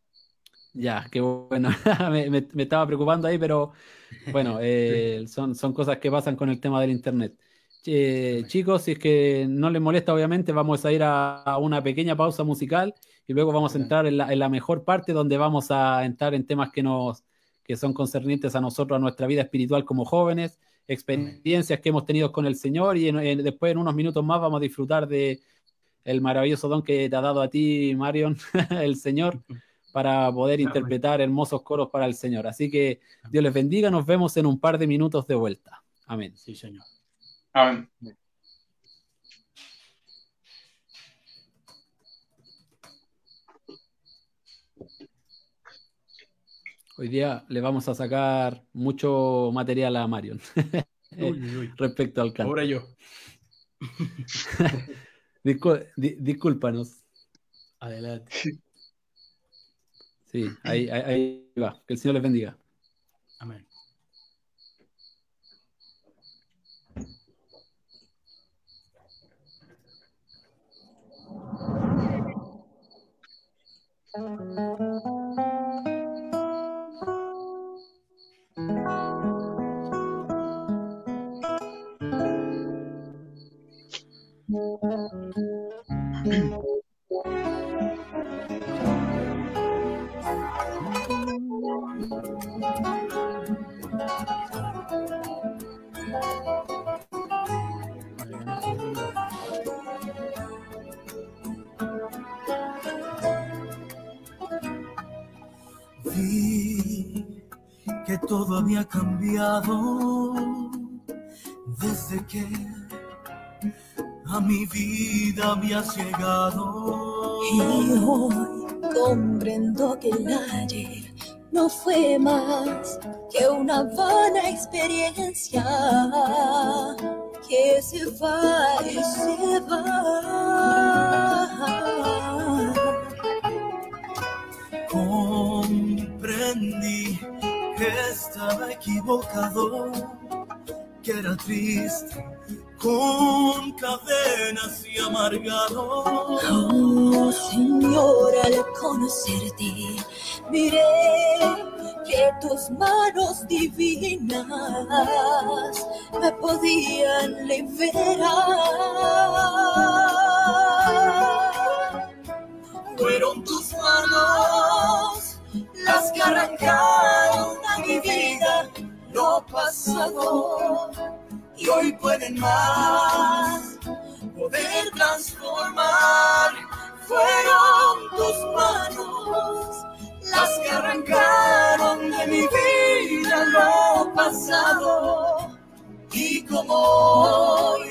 Ya, qué bueno. me, estaba preocupando ahí, pero bueno, eh, son, son cosas que pasan con el tema del Internet. chicos, si es que no les molesta, obviamente, vamos a ir a, una pequeña pausa musical y luego vamos a entrar en la, mejor parte donde vamos a entrar en temas que, nos, que son concernientes a nosotros, a nuestra vida espiritual como jóvenes, experiencias que hemos tenido con el Señor y después en unos minutos más vamos a disfrutar de el maravilloso don que te ha dado a ti, Marion, el Señor, para poder interpretar hermosos coros para el Señor. Así que Dios les bendiga, nos vemos en un par de minutos de vuelta. Amén. Sí, Señor. Amén. Hoy día le vamos a sacar mucho material a Marion respecto al canto. Ahora yo. discúlpanos. Adelante. Sí, ahí, ahí, va. Que el Señor les bendiga. Amén. Vi que todo había cambiado desde que a mi vida había llegado. Y hoy comprendo que el ayer no fue más que una vana experiencia que se va y se va. Comprendí que estaba equivocado, que era triste con cadenas y amargado. Oh, Señor, al conocerte, miré que tus manos divinas me podían liberar. Fueron tus manos las que arrancaron a mi vida lo pasado y hoy pueden más poder transformar. Fueron tus manos las que arrancaron de mi vida lo pasado y como hoy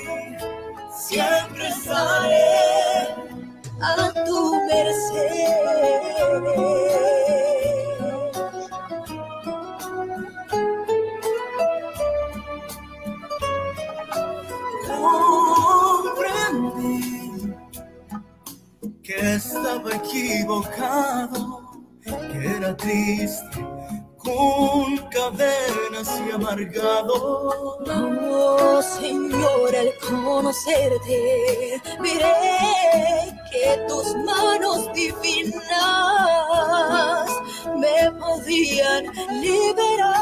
siempre estaré a tu merced. Que estaba equivocado, que era triste con cadenas así amargado. Oh Señor, al conocerte, miré que tus manos divinas me podían liberar.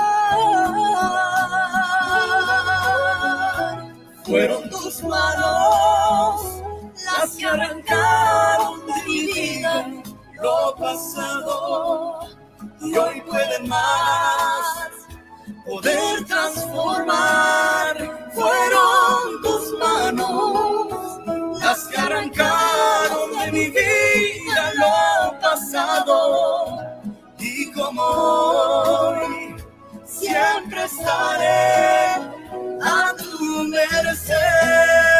Fueron tus manos las que arrancaron de mi vida lo pasado y hoy pueden más poder transformar. Fueron tus manos las que arrancaron de mi vida lo pasado y como hoy siempre estaré a tu merced.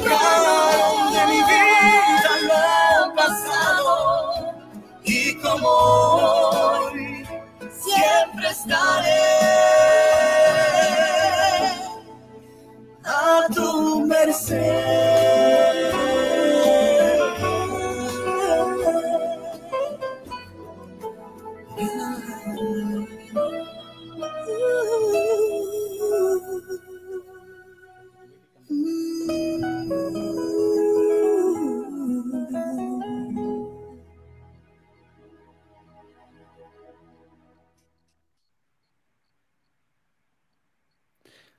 De mi vida lo pasado y como hoy siempre estaré a tu merced.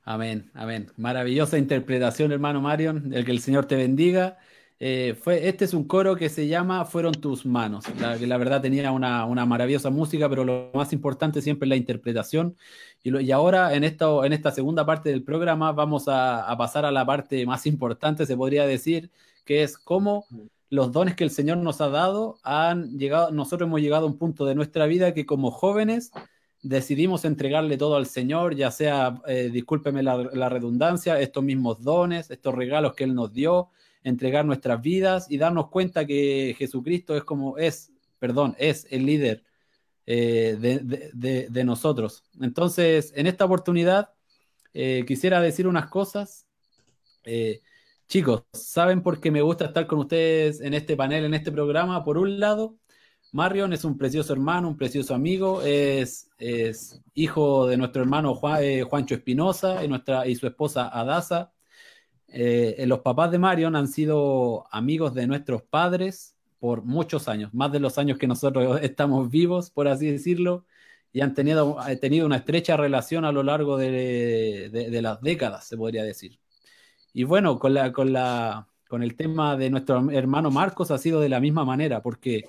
Amén, amén. Maravillosa interpretación, hermano Marion. El que el Señor te bendiga. Eh, fue, este es un coro que se llama Fueron tus manos. La, que la verdad tenía una, una maravillosa música, pero lo más importante siempre es la interpretación. Y, y ahora en, esto, en esta segunda parte del programa vamos a, a pasar a la parte más importante, se podría decir, que es cómo los dones que el Señor nos ha dado han llegado, nosotros hemos llegado a un punto de nuestra vida que como jóvenes decidimos entregarle todo al Señor, ya sea, eh, discúlpeme la, redundancia, estos mismos dones, estos regalos que Él nos dio, entregar nuestras vidas y darnos cuenta que Jesucristo es como es, perdón, es el líder eh, de nosotros. Entonces, en esta oportunidad, eh, quisiera decir unas cosas. Eh, chicos, ¿saben por qué me gusta estar con ustedes en este panel, en este programa? Por un lado, Marion es un precioso hermano, un precioso amigo, es, es hijo de nuestro hermano Juan- eh, Juancho Espinosa y, nuestra, y su esposa Adasa. Eh, eh, los papás de Marion han sido amigos de nuestros padres por muchos años, más de los años que nosotros estamos vivos, por así decirlo, y han tenido, eh, tenido una estrecha relación a lo largo de, de- de las décadas, se podría decir. Y bueno, con, la, con, la, con el tema de nuestro hermano Marcos ha sido de la misma manera, porque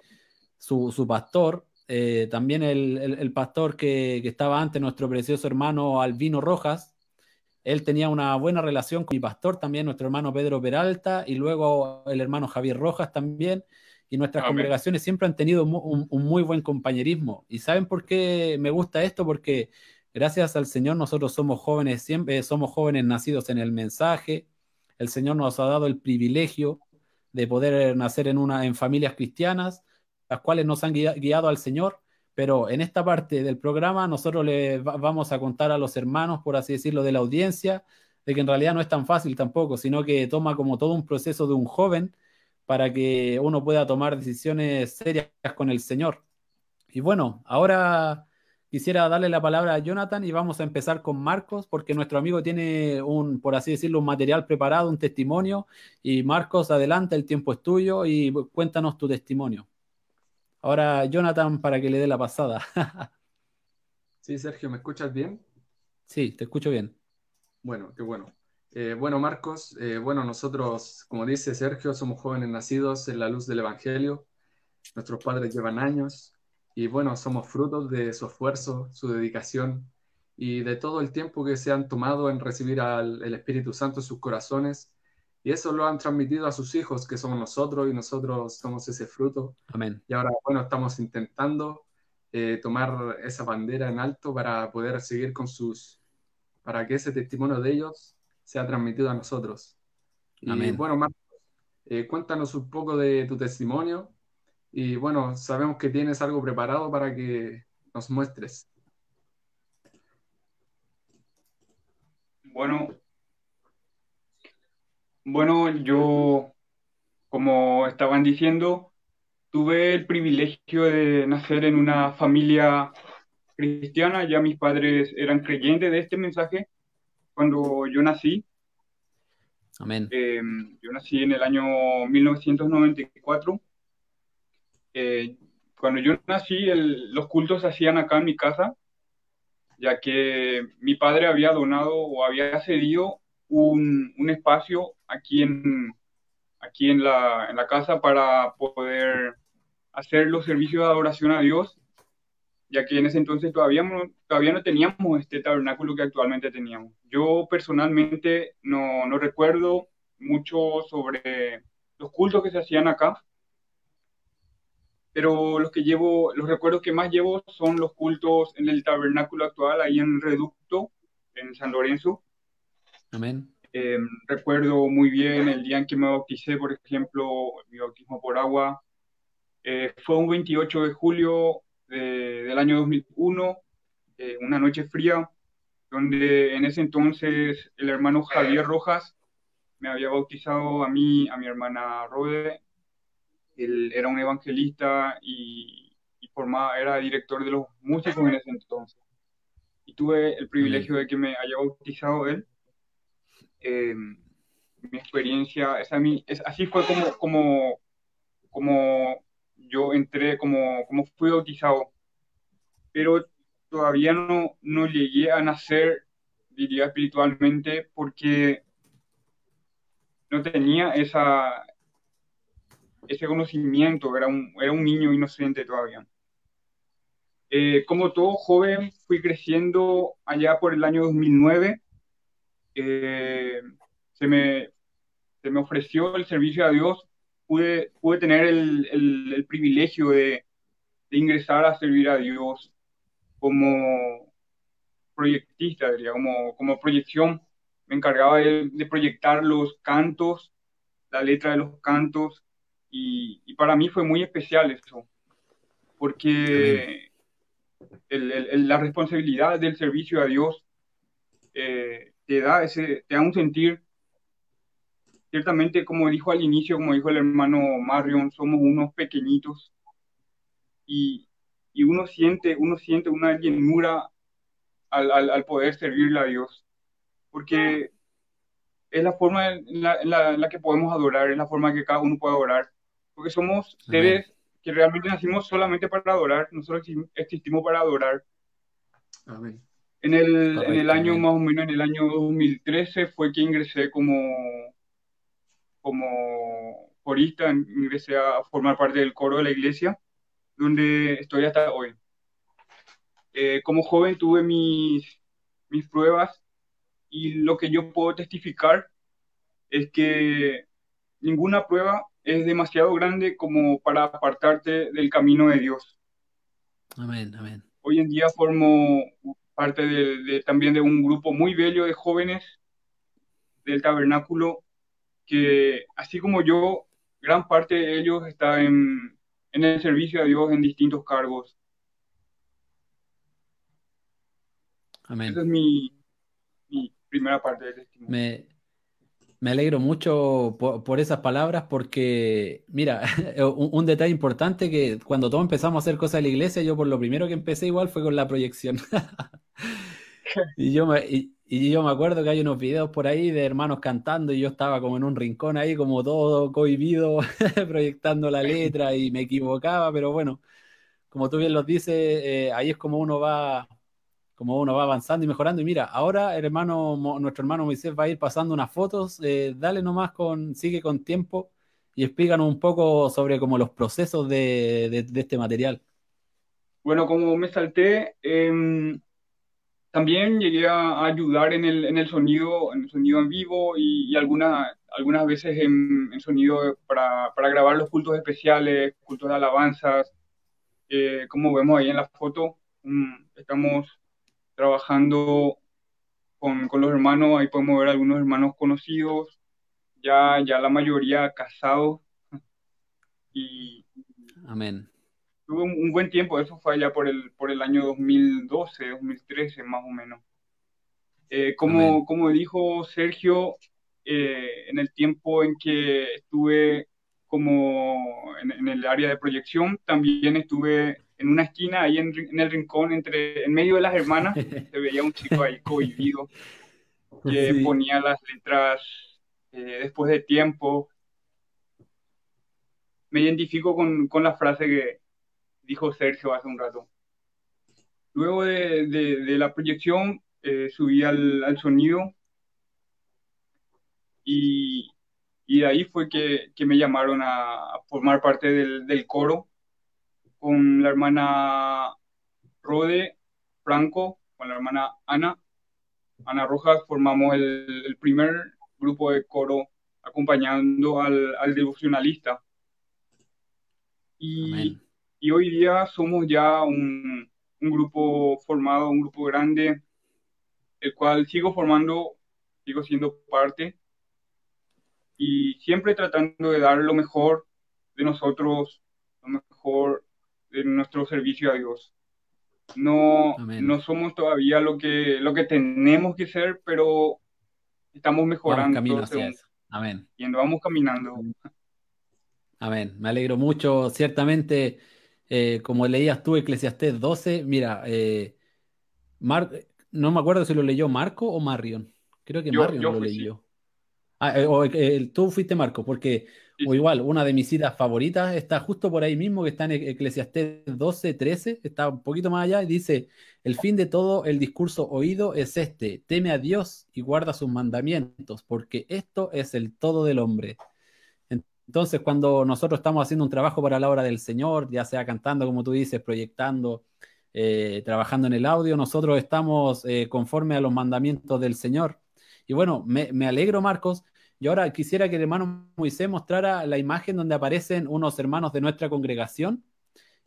su, su pastor, eh, también el, el- el pastor que, que estaba antes, nuestro precioso hermano Albino Rojas, él tenía una buena relación con mi pastor también, nuestro hermano Pedro Peralta, y luego el hermano Javier Rojas también. Y nuestras Amén. congregaciones siempre han tenido un, un muy buen compañerismo. ¿Y saben por qué me gusta esto? Porque gracias al Señor nosotros somos jóvenes, siempre somos jóvenes nacidos en el mensaje. El Señor nos ha dado el privilegio de poder nacer en, una, en familias cristianas, las cuales nos han guia- guiado al Señor. Pero en esta parte del programa nosotros le va- vamos a contar a los hermanos, por así decirlo, de la audiencia, de que en realidad no es tan fácil tampoco, sino que toma como todo un proceso de un joven para que uno pueda tomar decisiones serias con el Señor. Y bueno, ahora quisiera darle la palabra a Jonathan y vamos a empezar con Marcos, porque nuestro amigo tiene un, por así decirlo, un material preparado, un testimonio. Y Marcos, adelante, el tiempo es tuyo y cuéntanos tu testimonio. Ahora, Jonathan, para que le dé la pasada. Sí, Sergio, ¿me escuchas bien? Sí, te escucho bien. Bueno, qué bueno. Eh, bueno, Marcos, eh, bueno, nosotros, como dice Sergio, somos jóvenes nacidos en la luz del Evangelio. Nuestros padres llevan años y bueno, somos frutos de su esfuerzo, su dedicación y de todo el tiempo que se han tomado en recibir al el Espíritu Santo en sus corazones. Y eso lo han transmitido a sus hijos, que somos nosotros, y nosotros somos ese fruto. Amén. Y ahora, bueno, estamos intentando eh, tomar esa bandera en alto para poder seguir con sus, para que ese testimonio de ellos sea transmitido a nosotros. Y Amén. bueno, Marcos, eh, cuéntanos un poco de tu testimonio Y bueno, sabemos que tienes algo preparado para que nos muestres. Bueno, bueno, yo, como estaban diciendo, tuve el privilegio de nacer en una familia cristiana, ya mis padres eran creyentes de este mensaje cuando yo nací. Amén. Eh, yo nací en el año 1994. Eh, cuando yo nací, el- los cultos se hacían acá en mi casa, ya que mi padre había donado o había cedido un, un espacio aquí en, aquí en la, en la casa para poder hacer los servicios de adoración a Dios, ya que en ese entonces todavía no, todavía no teníamos este tabernáculo que actualmente teníamos. Yo personalmente no, no recuerdo mucho sobre los cultos que se hacían acá, pero los que llevo, los recuerdos que más llevo son los cultos en el tabernáculo actual, ahí en Reducto, en San Lorenzo. Amén. Eh, recuerdo muy bien el día en que me bauticé, por ejemplo, mi bautismo por agua. Eh, fue un 28 de julio de- del año 2001, eh, una noche fría, donde en ese entonces el hermano Javier Rojas me había bautizado a mí, a mi hermana Rode. Él era un evangelista y, y formaba, era director de los músicos en ese entonces. Y tuve el privilegio de que me haya bautizado él eh, mi experiencia, esa, mi, es, así fue como, como, como yo entré, como, como fui bautizado, pero todavía no, no llegué a nacer, diría espiritualmente, porque no tenía esa, ese conocimiento, era un, era un niño inocente todavía. Eh, como todo joven, fui creciendo allá por el año 2009 eh, se, me, se me ofreció el servicio a Dios, pude, pude tener el, el, el privilegio de, de, ingresar a servir a Dios como proyectista, diría, como, como proyección. Me encargaba de, de, proyectar los cantos, la letra de los cantos, y, y para mí fue muy especial eso, porque el, la responsabilidad del servicio a Dios eh, te da ese, te da un sentir, ciertamente como dijo al inicio, como dijo el hermano Marion, somos unos pequeñitos y, y uno siente, uno siente una llenura al, al, al, poder servirle a Dios, porque es la forma en la, en, la, en la, que podemos adorar, es la forma que cada uno puede adorar, porque somos seres Amén. que realmente nacimos solamente para adorar, nosotros existimos para adorar. Amén. En el, en el año más o menos, en el año 2013 fue que ingresé como, como corista, ingresé a formar parte del coro de la iglesia, donde estoy hasta hoy. Eh, como joven tuve mis, mis pruebas y lo que yo puedo testificar es que ninguna prueba es demasiado grande como para apartarte del camino de Dios. Amén, amén. Hoy en día formo parte de, de, también de un grupo muy bello de jóvenes del tabernáculo que, así como yo, gran parte de ellos está en, en el servicio a Dios en distintos cargos. Amén. Esa es mi, mi primera parte del testimonio. Me, me alegro mucho por, por, esas palabras porque, mira, un, un, detalle importante que cuando todos empezamos a hacer cosas en la iglesia, yo por lo primero que empecé igual fue con la proyección. y, yo me, y, yo me acuerdo que hay unos videos por ahí de hermanos cantando y yo estaba como en un rincón ahí como todo cohibido proyectando la letra y me equivocaba, pero bueno, como tú bien los dices, eh, ahí es como uno va como uno va avanzando y mejorando. Y mira, ahora hermano, nuestro hermano Moisés va a ir pasando unas fotos. Eh, dale nomás con, sigue con tiempo y explícanos un poco sobre como los procesos de, de, este material. Bueno, como me salté, eh, también llegué a ayudar en el, en el sonido, en el sonido en vivo y, y alguna, algunas veces en, en sonido para, para, grabar los cultos especiales, cultos de alabanzas. Eh, como vemos ahí en la foto, um, estamos trabajando con, con, los hermanos, ahí podemos ver algunos hermanos conocidos, ya, ya la mayoría casados, y, Amén. Tuve un, un buen tiempo, eso fue allá por el, por el año 2012, 2013 más o menos. Eh, como, como dijo Sergio, eh, en el tiempo en que estuve como en, en el área de proyección, también estuve en una esquina ahí en, en el rincón, entre, en medio de las hermanas, se veía un chico ahí cohibido que Sí. ponía las letras eh, después de tiempo. Me identifico con, con la frase que dijo Sergio hace un rato. Luego de, de- la proyección eh, subí al, al sonido y, y de ahí fue que, que me llamaron a, formar parte del, del coro con la hermana Rode Franco, con la hermana Ana. Ana Rojas formamos el, primer grupo de coro acompañando al, al devocionalista. Y. y hoy día somos ya un, un grupo formado, un grupo grande, el cual sigo formando, sigo siendo parte y siempre tratando de dar lo mejor de nosotros, lo mejor de nuestro servicio a Dios. No, Amén. no somos todavía lo que, lo que tenemos que ser, pero estamos Vamos mejorando, camino hacia. Amén. yendo, vamos caminando. Amén. Me alegro mucho. Ciertamente, eh, como leías tú Eclesiastés 12, mira, eh, Mar- no me acuerdo si lo leyó Marco o Marion. Creo que Yo- Marion yo lo sí. leyó. Ah, eh, o, eh, tú fuiste Marco, porque, Sí, o igual, una de mis citas favoritas está justo por ahí mismo, que está en E- Eclesiastés 12, 13, está un poquito más allá y dice, el fin de todo el discurso oído es este, teme a Dios y guarda sus mandamientos, porque esto es el todo del hombre. Entonces, cuando nosotros estamos haciendo un trabajo para la obra del Señor, ya sea cantando, como tú dices, proyectando, eh, trabajando en el audio, nosotros estamos eh, conforme a los mandamientos del Señor. Y bueno, me, alegro, Marcos. Y ahora quisiera que el hermano Moisés mostrara la imagen donde aparecen unos hermanos de nuestra congregación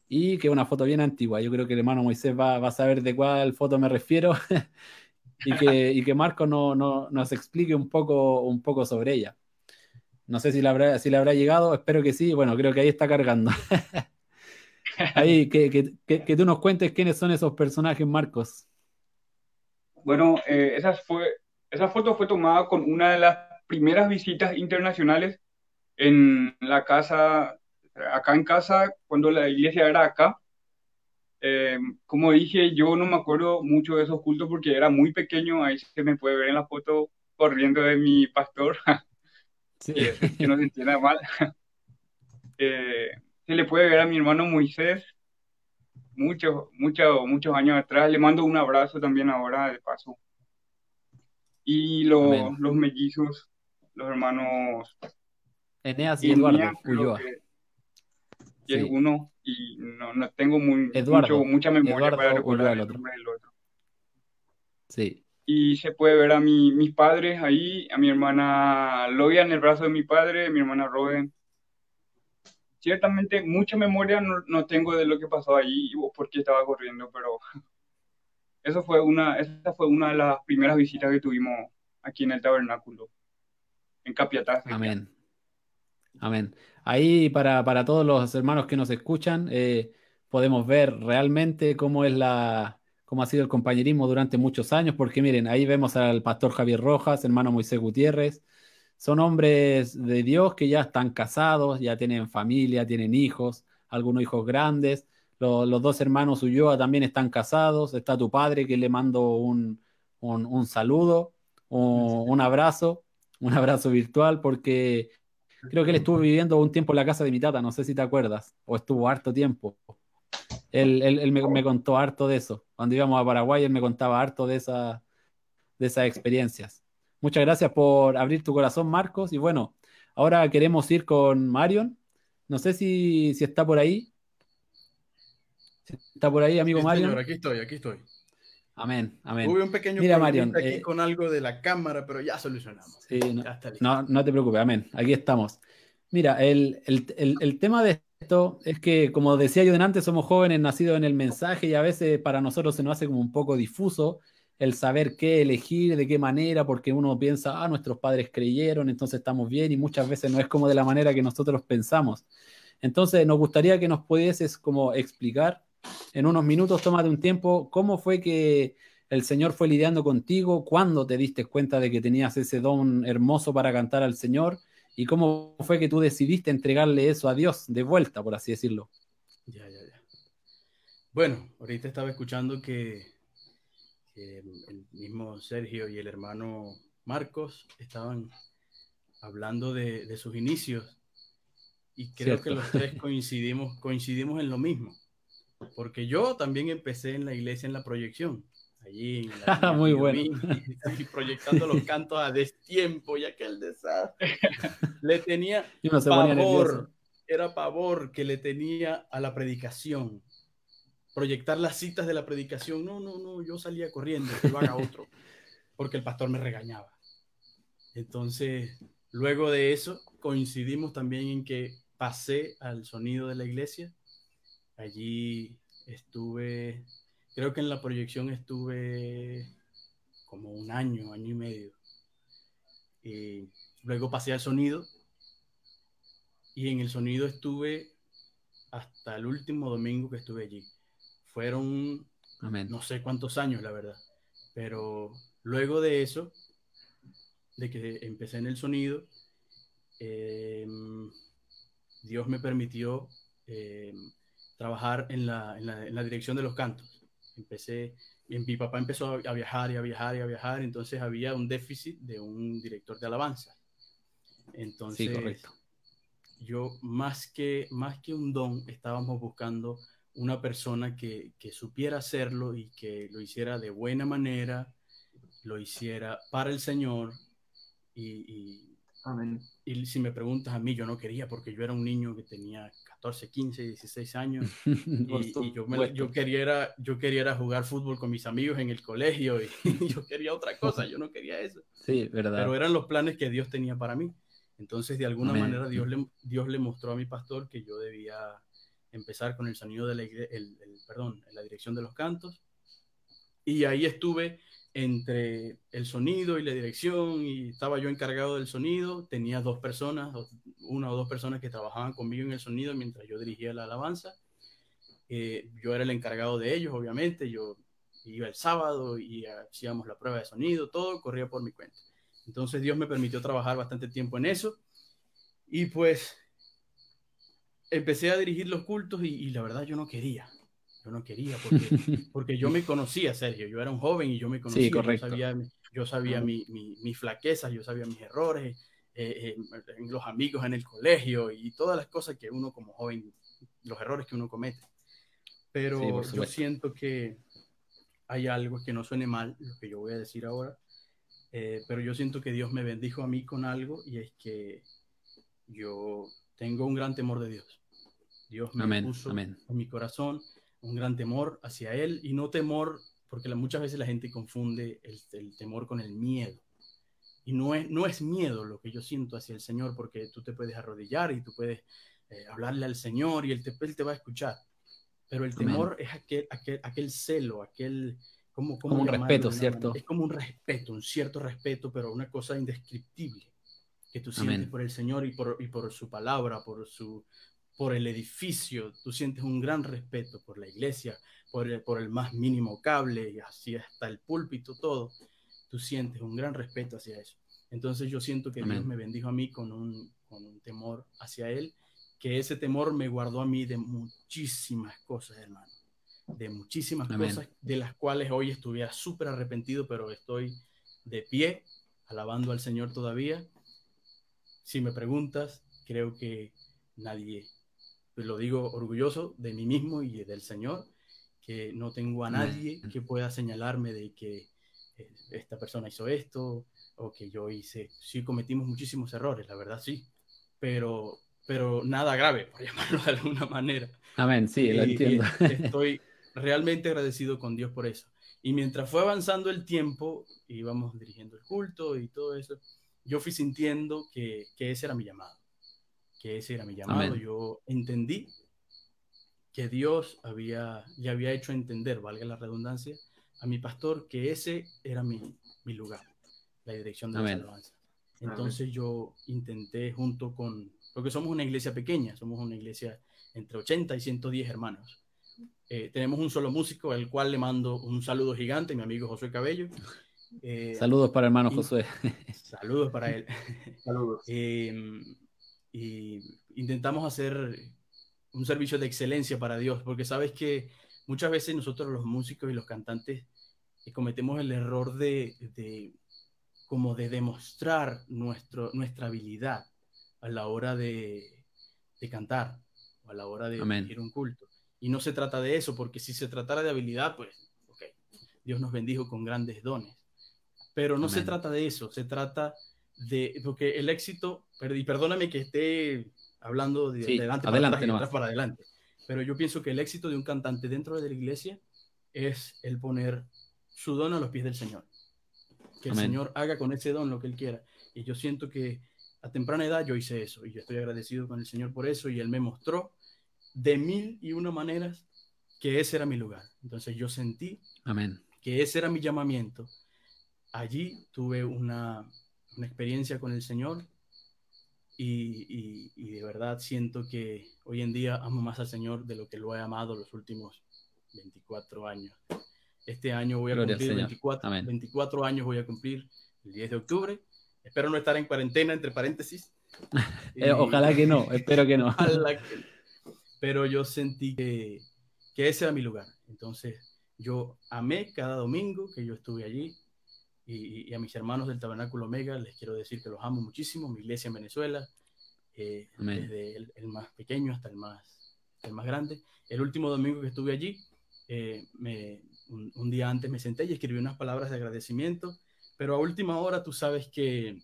y que es una foto bien antigua. Yo creo que el hermano Moisés va, a saber de cuál foto me refiero y que, y Marcos no, no- nos explique un poco sobre ella. No sé si le habrá, si le habrá llegado, espero que sí. Bueno, creo que ahí está cargando. Ahí, que, que- que- que tú nos cuentes quiénes son esos personajes, Marcos. Bueno, eh, esa fue, esa foto fue tomada con una de las primeras visitas internacionales en la casa, acá en casa, cuando la iglesia era acá. Eh, como dije, yo no me acuerdo mucho de esos cultos porque era muy pequeño, ahí se me puede ver en la foto corriendo de mi pastor, Sí. que, que no se entienda mal. Eh, se le puede ver a mi hermano Moisés muchos, muchos, muchos años atrás. Le mando un abrazo también ahora de paso. Y lo- Amén. los mellizos, los hermanos Eneas y Eduardo Ulloa. que es Sí. uno, y no, no tengo muy, Eduardo, mucho- mucha memoria Eduardo para recordar el nombre del otro. Sí. Y se puede ver a mi, mis padres ahí, a mi hermana Loia en el brazo de mi padre, a mi hermana Roden. Ciertamente mucha memoria no, no tengo de lo que pasó ahí o por qué estaba corriendo, pero eso fue una, esa fue una de las primeras visitas que tuvimos aquí en el tabernáculo, en Capiatá. sería. Amén. Amén. Ahí para, para todos los hermanos que nos escuchan, eh, podemos ver realmente cómo es la, cómo ha sido el compañerismo durante muchos años, porque miren, ahí vemos al pastor Javier Rojas, hermano Moisés Gutiérrez. Son hombres de Dios que ya están casados, ya tienen familia, tienen hijos, algunos hijos grandes. Lo- Los, dos hermanos Ulloa también están casados. Está tu padre que le mando un, un- un saludo, un, un abrazo, un abrazo virtual, porque creo que él estuvo viviendo un tiempo en la casa de mi tata, no sé si te acuerdas, o estuvo harto tiempo. Él, él- él me, me contó harto de eso. Cuando íbamos a Paraguay, él me contaba harto de, esa, de esas experiencias. Muchas gracias por abrir tu corazón, Marcos. Y bueno, ahora queremos ir con Marion. No sé si, si está por ahí. Está por ahí, amigo Sí, Marion. señor, aquí estoy, aquí estoy. Amén, amén. Hubo un pequeño Mira, Marion, aquí eh, con algo de la cámara, pero ya solucionamos. Sí, no, Ya está listo. no, no te preocupes, amén. Aquí estamos. Mira, el, el- el- el tema de esto es que, como decía yo antes, somos jóvenes nacidos en el mensaje y a veces para nosotros se nos hace como un poco difuso el saber qué elegir, de qué manera, porque uno piensa, ah, nuestros padres creyeron, entonces estamos bien y muchas veces no es como de la manera que nosotros pensamos. Entonces, nos gustaría que nos pudieses como explicar en unos minutos, tómate un tiempo, cómo fue que el Señor fue lidiando contigo, cuándo te diste cuenta de que tenías ese don hermoso para cantar al Señor y cómo fue que tú decidiste entregarle eso a Dios de vuelta, por así decirlo. Ya, ya, ya. Bueno, ahorita estaba escuchando que, que el mismo Sergio y el hermano Marcos estaban hablando de, de sus inicios y creo Cierto. que los tres coincidimos, coincidimos en lo mismo, porque yo también empecé en la iglesia en la proyección, allí en la Muy bueno. Y proyectando los cantos a destiempo y aquel desastre. Le tenía pavor, era pavor que le tenía a la predicación. Proyectar las citas de la predicación. No, no, no, yo salía corriendo, que lo haga otro, porque el pastor me regañaba. Entonces, luego de eso, coincidimos también en que pasé al sonido de la iglesia. Allí estuve, creo que en la proyección estuve como un año, año y medio. Y luego pasé al sonido y en el sonido estuve hasta el último domingo que estuve allí. Fueron Amén. no sé cuántos años, la verdad, pero luego de eso, de que empecé en el sonido, eh, Dios me permitió eh, trabajar en la, en, la, en la dirección de los cantos. Empecé, mi papá empezó a viajar y a viajar y a viajar, entonces había un déficit de un director de alabanza. Entonces, Sí, correcto. Yo más que, más que un don, estábamos buscando una persona que, que supiera hacerlo y que lo hiciera de buena manera, lo hiciera para el Señor. Y, y, Amén. y si me preguntas a mí, yo no quería porque yo era un niño que tenía 14, 15, 16 años y, y yo, me- yo quería era, yo quería era jugar fútbol con mis amigos en el colegio y yo quería otra cosa, yo no quería eso Sí, verdad. pero eran los planes que Dios tenía para mí. Entonces, de alguna Amén. manera, Dios le, Dios le mostró a mi pastor que yo debía empezar con el sonido de la el, el- perdón, en la dirección de los cantos. Y ahí estuve entre el sonido y la dirección y estaba yo encargado del sonido. Tenía dos personas, una o dos personas que trabajaban conmigo en el sonido mientras yo dirigía la alabanza. Eh, yo era el encargado de ellos, obviamente. Yo iba el sábado y hacíamos la prueba de sonido, todo corría por mi cuenta. Entonces Dios me permitió trabajar bastante tiempo en eso. Y pues empecé a dirigir los cultos y, y la verdad yo no quería. Yo no quería porque, porque yo me conocía, Sergio. Yo era un joven y yo me conocía. correcto. Yo sabía, yo sabía mi- mi- mis flaquezas, yo sabía mis errores, eh, eh, los amigos en el colegio y todas las cosas que uno como joven, los errores que uno comete. Pero Sí, yo siento que hay algo que no suene mal, lo que yo voy a decir ahora, eh, pero yo siento que Dios me bendijo a mí con algo y es que yo tengo un gran temor de Dios. Dios me Amén, puso amén. en mi corazón un gran temor hacia Él y no temor, porque la- muchas veces la gente confunde el, el temor con el miedo. Y no es, no es miedo lo que yo siento hacia el Señor, porque tú te puedes arrodillar y tú puedes eh, hablarle al Señor y él te, él te va a escuchar. Pero el Amén. temor es aquel, aquel, aquel celo, aquel... ¿cómo, cómo Como un respeto, ¿cierto? manera? Es como un respeto, un cierto respeto, pero una cosa indescriptible que tú Amén. sientes por el Señor y por, y por su palabra, por, su, por el edificio. Tú sientes un gran respeto por la iglesia, por el, por el más mínimo cable y así hasta el púlpito, todo. Tú sientes un gran respeto hacia eso. Entonces yo siento que Dios Amén. me bendijo a mí con un, con un temor hacia Él, que ese temor me guardó a mí de muchísimas cosas, hermano. De muchísimas Amén. cosas de las cuales hoy estuviera súper arrepentido, pero estoy de pie, alabando al Señor todavía. Si me preguntas, creo que nadie, pues lo digo orgulloso de mí mismo y del Señor, que no tengo a nadie que pueda señalarme de que eh, esta persona hizo esto o que yo hice. Sí cometimos muchísimos errores, la verdad sí, pero, pero nada grave, por llamarlo de alguna manera. Amén, sí, lo Y- entiendo. estoy realmente agradecido con Dios por eso. Y mientras fue avanzando el tiempo, íbamos dirigiendo el culto y todo eso, yo fui sintiendo que, que ese era mi llamado. Que ese era mi llamado. Amén. Yo entendí que Dios había, ya había hecho entender, valga la redundancia, a mi pastor que ese era mi, mi lugar, la dirección de la alabanza. Entonces yo intenté junto con, porque somos una iglesia pequeña, somos una iglesia entre 80 y 110 hermanos. Eh, tenemos un solo músico, al cual le mando un saludo gigante, mi amigo Josué Cabello. Eh, saludos para hermano Josué. Saludos para él. Saludos. Eh, y intentamos hacer un servicio de excelencia para Dios, porque sabes que muchas veces nosotros los músicos y los cantantes cometemos el error de, de como de demostrar nuestro, nuestra habilidad a la hora de, de cantar o a la hora de ir un culto. Y no se trata de eso, porque si se tratara de habilidad, pues, ok, Dios nos bendijo con grandes dones. Pero no se trata de eso, se trata de, porque el éxito, y perdóname que esté hablando de, adelante, para, para adelante, pero yo pienso que el éxito de un cantante dentro de la iglesia es el poner su don a los pies del Señor. Que el Señor haga con ese don lo que Él quiera. Y yo siento que a temprana edad yo hice eso y yo estoy agradecido con el Señor por eso y Él me mostró de mil y una maneras que ese era mi lugar. Entonces yo sentí Amén. que ese era mi llamamiento. Allí tuve una, una experiencia con el Señor y, y, y, de verdad siento que hoy en día amo más al Señor de lo que lo he amado los últimos 24 años. Este año voy a cumplir 24, 24 años, voy a cumplir el 10 de octubre. Espero no estar en cuarentena, entre paréntesis. Eh, ojalá que no, espero que no. Pero yo sentí que, que ese era mi lugar. Entonces, yo amé cada domingo que yo estuve allí. Y, a mis hermanos del Tabernáculo Omega les quiero decir que los amo muchísimo. Mi iglesia en Venezuela, eh, desde el, más pequeño hasta el más, el más grande. El último domingo que estuve allí, eh, me, un, día antes me senté y escribí unas palabras de agradecimiento, pero a última hora tú sabes que,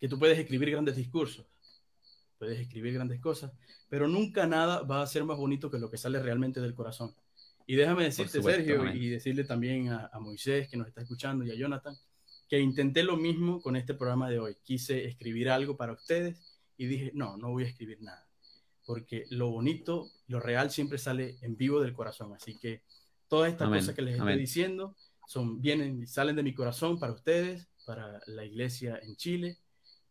que tú puedes escribir grandes discursos, puedes escribir grandes cosas, pero nunca nada va a ser más bonito que lo que sale realmente del corazón. Y déjame decirte, Sergio, y decirle también a, a, Moisés que nos está escuchando y a Jonathan, que intenté lo mismo con este programa de hoy. Quise escribir algo para ustedes y dije, no, no voy a escribir nada, porque lo bonito, lo real siempre sale en vivo del corazón. Así que Todas estas cosas que les estoy diciendo son, vienen, salen de mi corazón para ustedes, para la iglesia en Chile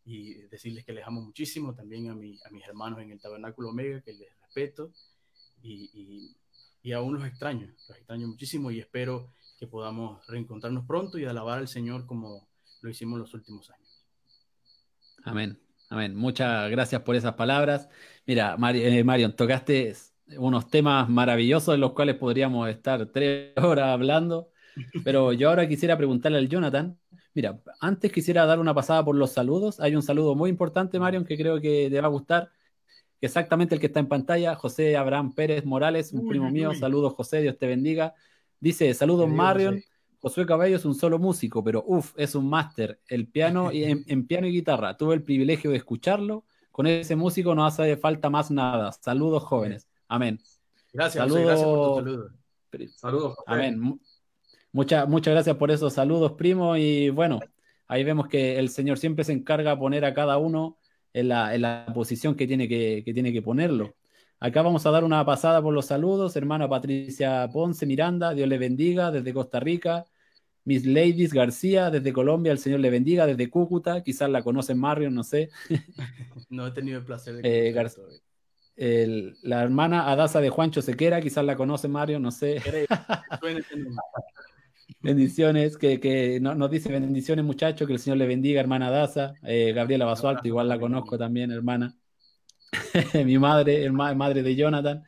y decirles que les amo muchísimo, también a, mi, a mis hermanos en el Tabernáculo Omega, que les respeto y, y, y, aún los extraño, los extraño muchísimo y espero que podamos reencontrarnos pronto y alabar al Señor como lo hicimos los últimos años. Amén, amén. Muchas gracias por esas palabras. Mira, eh, Marion, tocaste unos temas maravillosos en los cuales podríamos estar tres horas hablando. Pero yo ahora quisiera preguntarle al Jonathan. Mira, antes quisiera dar una pasada por los saludos. Hay un saludo muy importante, Marion, que creo que te va a gustar. Exactamente el que está en pantalla, José Abraham Pérez Morales, un primo mío. Saludos, José, Dios te bendiga. Dice, saludos, Marion. Josué Caballo es un solo músico, pero uff, es un máster. El piano y en, piano y guitarra. Tuve el privilegio de escucharlo. Con ese músico no hace falta más nada. Saludos, jóvenes. Amén. Gracias, saludos, gracias por tu saludo. Saludos. Amén. Muchas, muchas gracias por esos saludos, primo. Y bueno, ahí vemos que el Señor siempre se encarga de poner a cada uno en la, en la posición que tiene que, que tiene que ponerlo. Acá vamos a dar una pasada por los saludos. Hermana Patricia Ponce Miranda, Dios le bendiga desde Costa Rica. Miss Ladies García desde Colombia, el Señor le bendiga desde Cúcuta. Quizás la conocen Mario, no sé. no he tenido el placer de eh, la hermana Adasa de Juancho Sequera, quizás la conoce Mario, no sé. bendiciones, que, que nos dice bendiciones muchachos, que el Señor le bendiga, hermana Adasa. Eh, Gabriela Basualto, igual la conozco también, hermana. Mi madre, madre de Jonathan.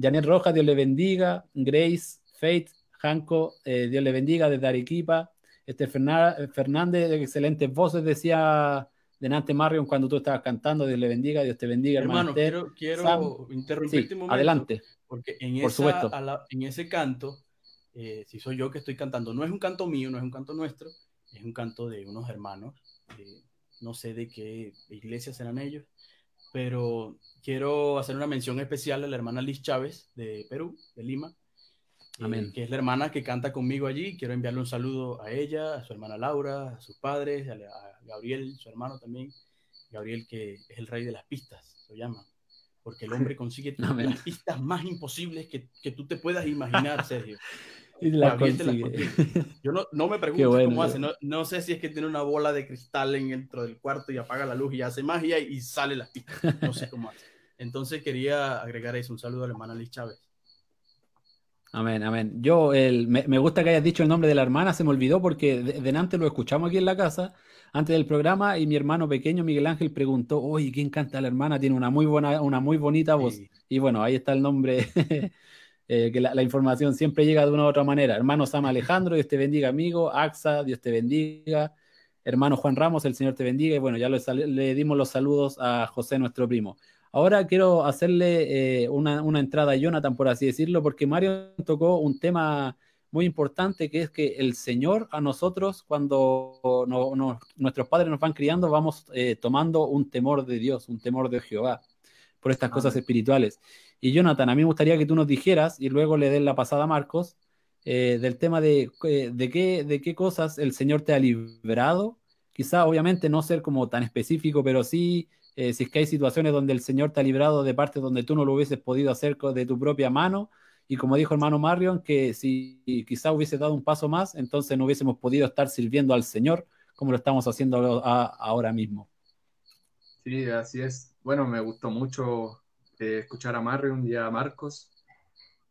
Janet Rojas, Dios le bendiga. Grace, Faith, Janko, eh, Dios le bendiga desde Arequipa. Este Fernández, excelentes voces, decía delante Marion cuando tú estabas cantando, Dios le bendiga, Dios te bendiga, hermano. quiero, quiero interrumpirte un momento. Adelante. Porque en, esa, en ese canto, eh, si soy yo que estoy cantando, no es un canto mío, no es un canto nuestro, es un canto de unos hermanos, no sé de qué iglesia serán ellos, pero quiero hacer una mención especial a la hermana Liz Chávez de Perú, de Lima, eh, que es la hermana que canta conmigo allí. Quiero enviarle un saludo a ella, a su hermana Laura, a sus padres, a, Gabriel, su hermano también. Gabriel, que es el rey de las pistas, lo llama. Porque el hombre consigue las pistas más imposibles que, que tú te puedas imaginar, Sergio. Y la consigue. Yo no, no me pregunto bueno. cómo hace. No, no sé si es que tiene una bola de cristal en dentro del cuarto y apaga la luz y hace magia y, y sale la pista. No sé cómo hace. Entonces quería agregar eso. Un saludo a la hermana Liz Chávez. Amén, amén. Yo, el, me, me gusta que hayas dicho el nombre de la hermana, se me olvidó porque de, lo escuchamos aquí en la casa, antes del programa, y mi hermano pequeño Miguel Ángel preguntó, oye, ¿quién canta la hermana? Tiene una muy buena, una muy bonita voz. Sí. Y bueno, ahí está el nombre, eh, que la, la información siempre llega de una u otra manera. Hermano Sam Alejandro, Dios te bendiga, amigo. Axa, Dios te bendiga. Hermano Juan Ramos, el Señor te bendiga. Y bueno, ya le dimos los saludos a José, nuestro primo. Ahora quiero hacerle eh, una, una entrada a Jonathan, por así decirlo, porque Mario tocó un tema muy importante, que es que el Señor a nosotros, cuando no- no- nuestros padres nos van criando, vamos eh, tomando un temor de Dios, un temor de Jehová, por estas cosas espirituales. Y Jonathan, a mí me gustaría que tú nos dijeras, y luego le den la pasada a Marcos, eh, del tema de, eh, de, qué, de qué cosas el Señor te ha librado. Quizá, obviamente, no ser como tan específico, pero sí, eh, si es que hay situaciones donde el Señor te ha librado de partes donde tú no lo hubieses podido hacer de tu propia mano. Y como dijo hermano Marion, que si quizá hubiese dado un paso más, entonces no hubiésemos podido estar sirviendo al Señor como lo estamos haciendo ahora mismo. Sí, así es. Bueno, me gustó mucho eh, escuchar a Marion y a Marcos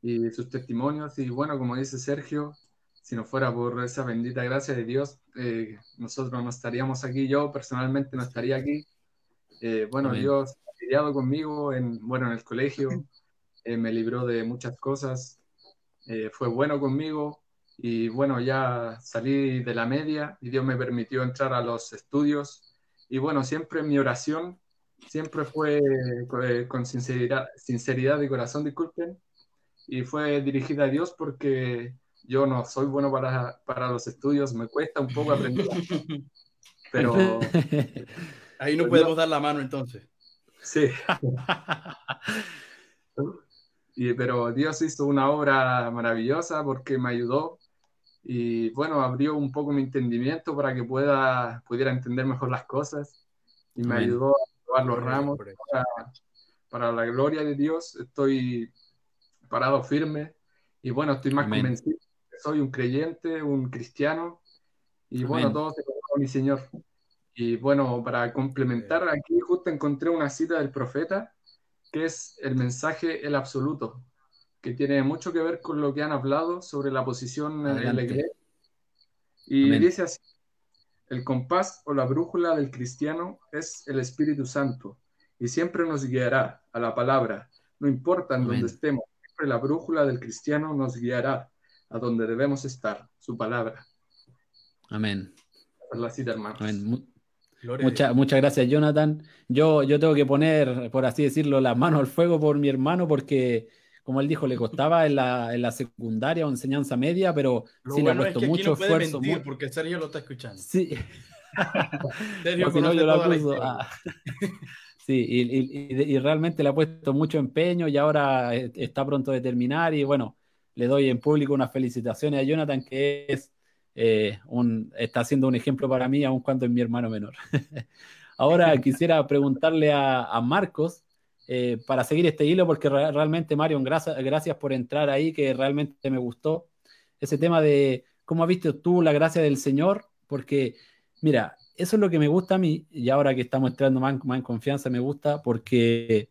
y sus testimonios. Y bueno, como dice Sergio, si no fuera por esa bendita gracia de Dios, eh, nosotros no estaríamos aquí. Yo personalmente no estaría aquí. Eh, bueno, Amén. Dios ha lidiado conmigo en, bueno, en el colegio, eh, me libró de muchas cosas, eh, fue bueno conmigo y bueno, ya salí de la media y Dios me permitió entrar a los estudios y bueno, siempre mi oración siempre fue eh, con sinceridad, sinceridad de corazón, disculpen, y fue dirigida a Dios porque yo no soy bueno para, para los estudios, me cuesta un poco aprender, pero Ahí no Pues podemos dar la mano entonces. sí. Y, pero Dios hizo una obra maravillosa porque me ayudó y bueno, abrió un poco mi entendimiento para que pueda, pudiera entender mejor las cosas y me Amén. ayudó probar los ramos para, para la gloria de Dios. Estoy parado firme y bueno, estoy más Amén. convencido que soy un creyente, un cristiano y bueno, Amén. todo se a mi Señor. Y bueno, para complementar, aquí justo encontré una cita del profeta que es el mensaje el absoluto, que tiene mucho que ver con lo que han hablado sobre la posición en la Adelante. iglesia. Y Amén. dice así, el compás o la brújula del cristiano es el Espíritu Santo y siempre nos guiará a la palabra, no importa en donde estemos, siempre la brújula del cristiano nos guiará a donde debemos estar, su palabra. Amén. La cita, hermanos. Amén. Mucha- muchas gracias, Jonathan. Yo, yo tengo que poner, por así decirlo, las manos al fuego por mi hermano porque, como él dijo, le costaba en la, en la secundaria o enseñanza media, pero Lo sí le ha bueno es puesto que mucho no esfuerzo. mentir mu- porque Sergio lo está escuchando. Sí, Sergio si no, yo lo acuso. Ah. Sí, y, y- y- y realmente le ha puesto mucho empeño y ahora eh, está pronto de terminar. Y bueno, le doy en público unas felicitaciones a Jonathan, que es eh, un, está siendo un ejemplo para mí, aun cuando es mi hermano menor. Ahora quisiera preguntarle a, a Marcos eh, para seguir este hilo, porque re- realmente, Marion, gracias, por entrar ahí, que realmente me gustó ese tema de cómo has visto tú la gracia del Señor, porque, mira, eso es lo que me gusta a mí, y ahora que estamos entrando más, más en confianza, me gusta, porque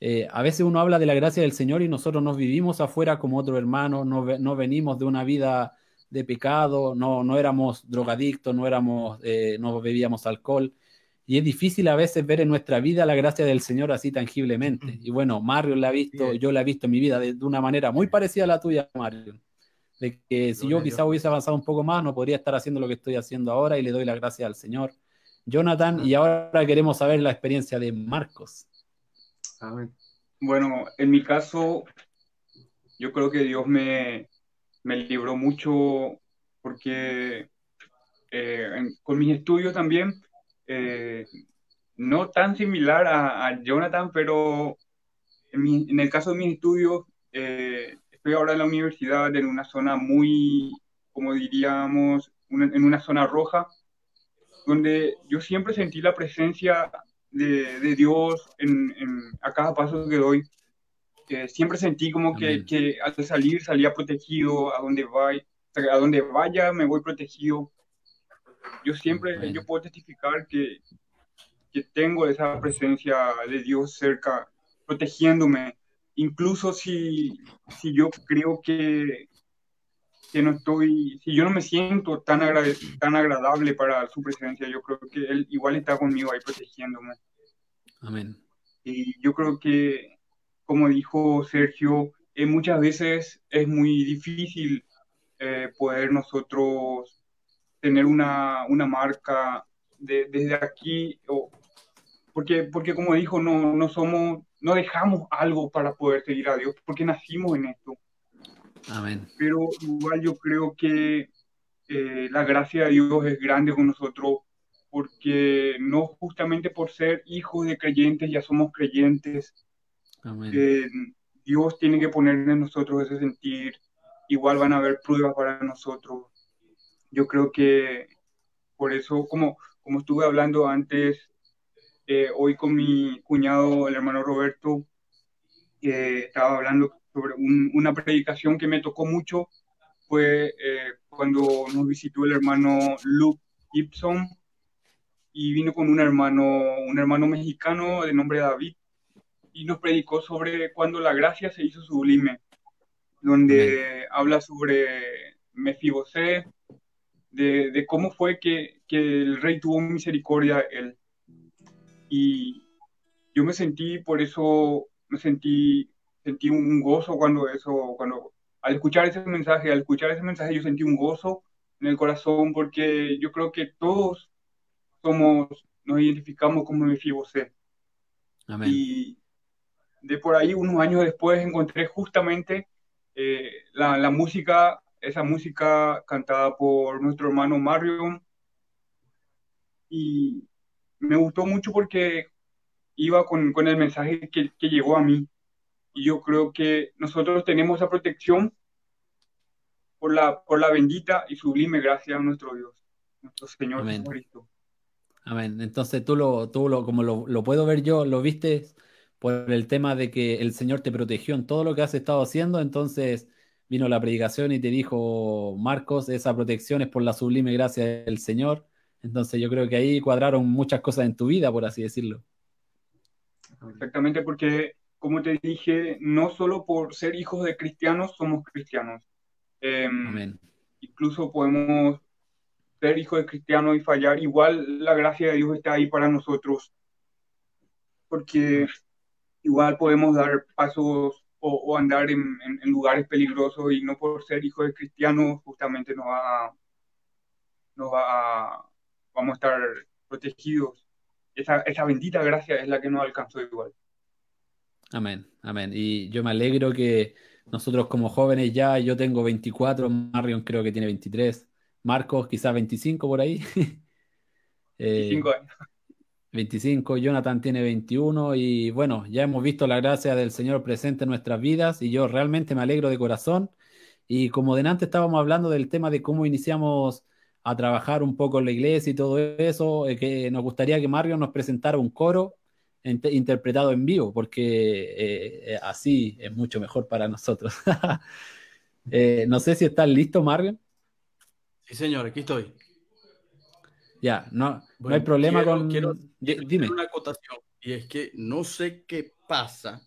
eh, a veces uno habla de la gracia del Señor y nosotros nos vivimos afuera como otro hermano, no, no venimos de una vida de pecado, no, no éramos drogadictos, no, éramos, eh, no bebíamos alcohol. Y es difícil a veces ver en nuestra vida la gracia del Señor así tangiblemente. Y bueno, Mario la ha visto, yo la he visto en mi vida de, de una manera muy parecida a la tuya, Mario. De que si yo quizá hubiese avanzado un poco más, no podría estar haciendo lo que estoy haciendo ahora y le doy las gracias al Señor. Jonathan, y ahora queremos saber la experiencia de Marcos. Amén. Bueno, en mi caso, yo creo que Dios me, me libró mucho porque eh, en- con mis estudios también, eh, no tan similar a, a Jonathan, pero en, mi- en el caso de mis estudios, eh, estoy ahora en la universidad en una zona muy, como diríamos, una- en una zona roja, donde yo siempre sentí la presencia de, de Dios en, en- a cada paso que doy. eh, siempre sentí como que, que, al salir salía protegido, a donde, vaya, a donde vaya me voy protegido. Yo siempre, yo puedo testificar que, que tengo esa presencia de Dios cerca, protegiéndome, incluso si, si yo creo que, que no estoy, si yo no me siento tan, tan agradable para su presencia, yo creo que Él igual está conmigo ahí protegiéndome. Amén. Y yo creo que, como dijo Sergio, eh, muchas veces es muy difícil eh, poder nosotros tener una, una marca de, desde aquí, o, porque, porque como dijo, no, no somos, no dejamos algo para poder seguir a Dios, porque nacimos en esto. Amén. Pero igual yo creo que eh, la gracia de Dios es grande con nosotros porque no justamente por ser hijos de creyentes ya somos creyentes. Dios tiene que poner en nosotros ese sentir. Igual van a haber pruebas para nosotros. Yo creo que por eso, como, como estuve hablando antes, eh, hoy con mi cuñado, el hermano Roberto, eh, estaba hablando sobre una predicación que me tocó mucho. Fue eh, cuando nos visitó el hermano Luke Gibson, y vino con un hermano, un hermano mexicano de nombre David y nos predicó sobre cuando la gracia se hizo sublime, donde habla sobre Mefibosé, de, de, cómo fue que, que, el rey tuvo misericordia de él. Y yo me sentí, por eso me sentí, sentí un gozo cuando eso, cuando al escuchar ese mensaje, al escuchar ese mensaje yo sentí un gozo en el corazón porque yo creo que todos somos, nos identificamos como Mefibosé. Amén. Y de por ahí, unos años después, encontré justamente eh, la, la, música, esa música cantada por nuestro hermano Marion. Y me gustó mucho porque iba con, con el mensaje que, que, llegó a mí. Y yo creo que nosotros tenemos esa protección por la, por la bendita y sublime gracia de nuestro Dios, nuestro Señor Jesucristo. Amén. Entonces tú lo, tú lo, como lo, lo, puedo ver yo, lo viste por el tema de que el Señor te protegió en todo lo que has estado haciendo, entonces vino la predicación y te dijo, Marcos, esa protección es por la sublime gracia del Señor. Entonces yo creo que ahí cuadraron muchas cosas en tu vida, por así decirlo. Exactamente, porque como te dije, no solo por ser hijos de cristianos somos cristianos. Eh, Amén. Incluso podemos ser hijo de cristiano y fallar, igual la gracia de Dios está ahí para nosotros, porque igual podemos dar pasos o, andar en, lugares peligrosos y no por ser hijo de cristiano justamente nos va, nos va vamos a estar protegidos. Esa, esa bendita gracia es la que nos alcanzó igual. Amén, amén. Y yo me alegro que nosotros como jóvenes ya, yo tengo 24, Marion creo que tiene 23, Marcos quizás 25 por ahí. 25 años. 25, Jonathan tiene 21 y bueno, ya hemos visto la gracia del Señor presente en nuestras vidas y yo realmente me alegro de corazón. Y como delante estábamos hablando del tema de cómo iniciamos a trabajar un poco en la iglesia y todo eso, eh, que nos gustaría que Mario nos presentara un coro interpretado en vivo, porque eh, eh, así es mucho mejor para nosotros. no sé si estás listo, Mario. Sí, señor, aquí estoy. Ya, no, no hay problema con. Quiero, Dime. una acotación, y es que no sé qué pasa.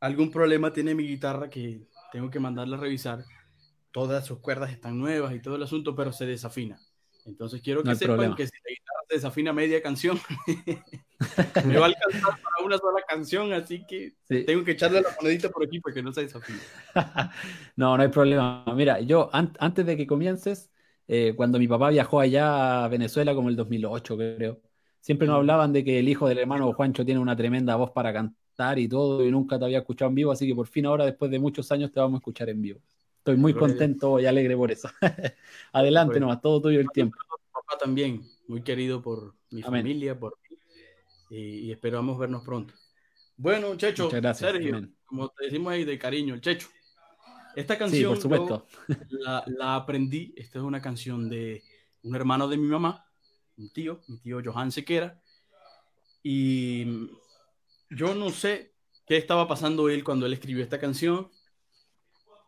Algún problema tiene mi guitarra que tengo que mandarla a revisar. Todas sus cuerdas están nuevas y todo el asunto, pero se desafina. Entonces quiero que sepan que si la guitarra se desafina media canción, me va a alcanzar para una sola canción, así que tengo que echarle la monedita por aquí para que no se desafine. no, no hay problema. Mira, yo antes de que comiences, eh, cuando mi papá viajó allá a Venezuela, como el 2008, creo, siempre nos hablaban de que el hijo del hermano Juancho tiene una tremenda voz para cantar y todo, y nunca te había escuchado en vivo, así que por fin ahora, después de muchos años, te vamos a escuchar en vivo. Estoy muy contento y alegre por eso. Adelante nomás, todo tuyo el tiempo. Papá también, muy querido por mi familia, por y, esperamos vernos pronto. Bueno, Checho, Sergio, como te decimos ahí de cariño, Checho. Esta canción por supuesto. La, aprendí. Esta es una canción de un hermano de mi mamá, un tío, mi tío Johan Sequera. Y yo no sé qué estaba pasando él cuando él escribió esta canción.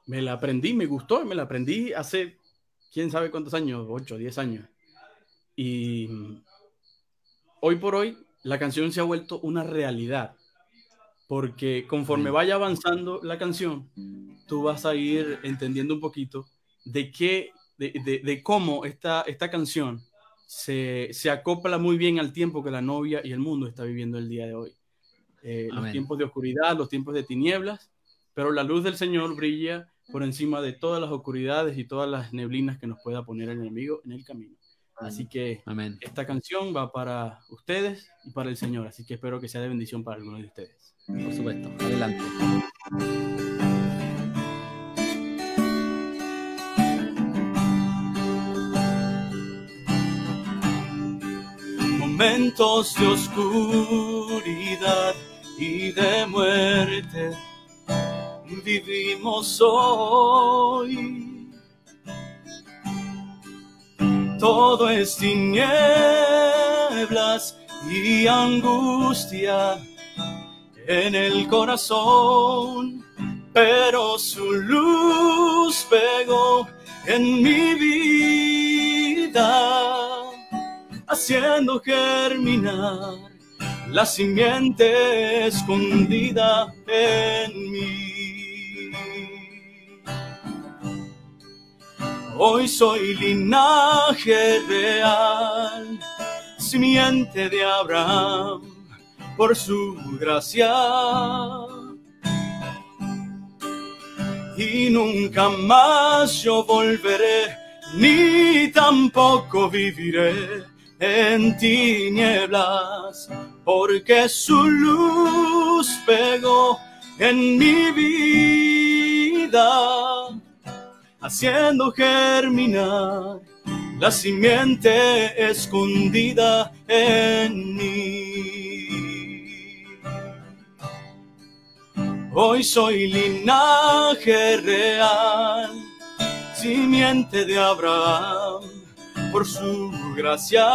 Me la aprendí, me gustó, me la aprendí hace quién sabe cuántos años, 8, 10 años. Y hoy por hoy la canción se ha vuelto una realidad, porque conforme vaya avanzando la canción, tú vas a ir entendiendo un poquito de qué, de, de, cómo esta, esta canción se, se, acopla muy bien al tiempo que la novia y el mundo está viviendo el día de hoy. Eh, los tiempos de oscuridad, los tiempos de tinieblas, pero la luz del Señor brilla por encima de todas las oscuridades y todas las neblinas que nos pueda poner el enemigo en el camino. Así que Amén. esta canción va para ustedes y para el Señor, así que espero que sea de bendición para algunos de ustedes. Por supuesto, adelante. Momentos de oscuridad y de muerte vivimos hoy. Todo es tinieblas y angustia en el corazón, pero su luz pegó en mi vida, haciendo germinar la simiente escondida en mí. Hoy soy linaje real, simiente de Abraham, por su gracia. Y nunca más yo volveré, ni tampoco viviré en tinieblas, porque su luz pegó en mi vida, haciendo germinar la simiente escondida en mí. Hoy soy linaje real, simiente de Abraham, por su gracia.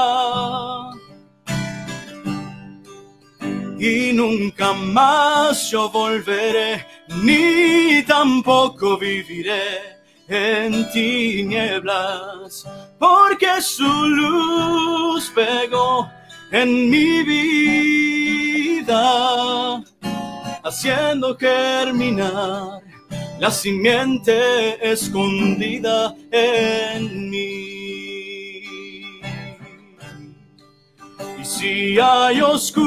Y nunca más yo volveré, ni tampoco viviré en tinieblas, porque su luz pegó en mi vida, haciendo germinar la simiente escondida en mí. Y si hay oscuridad,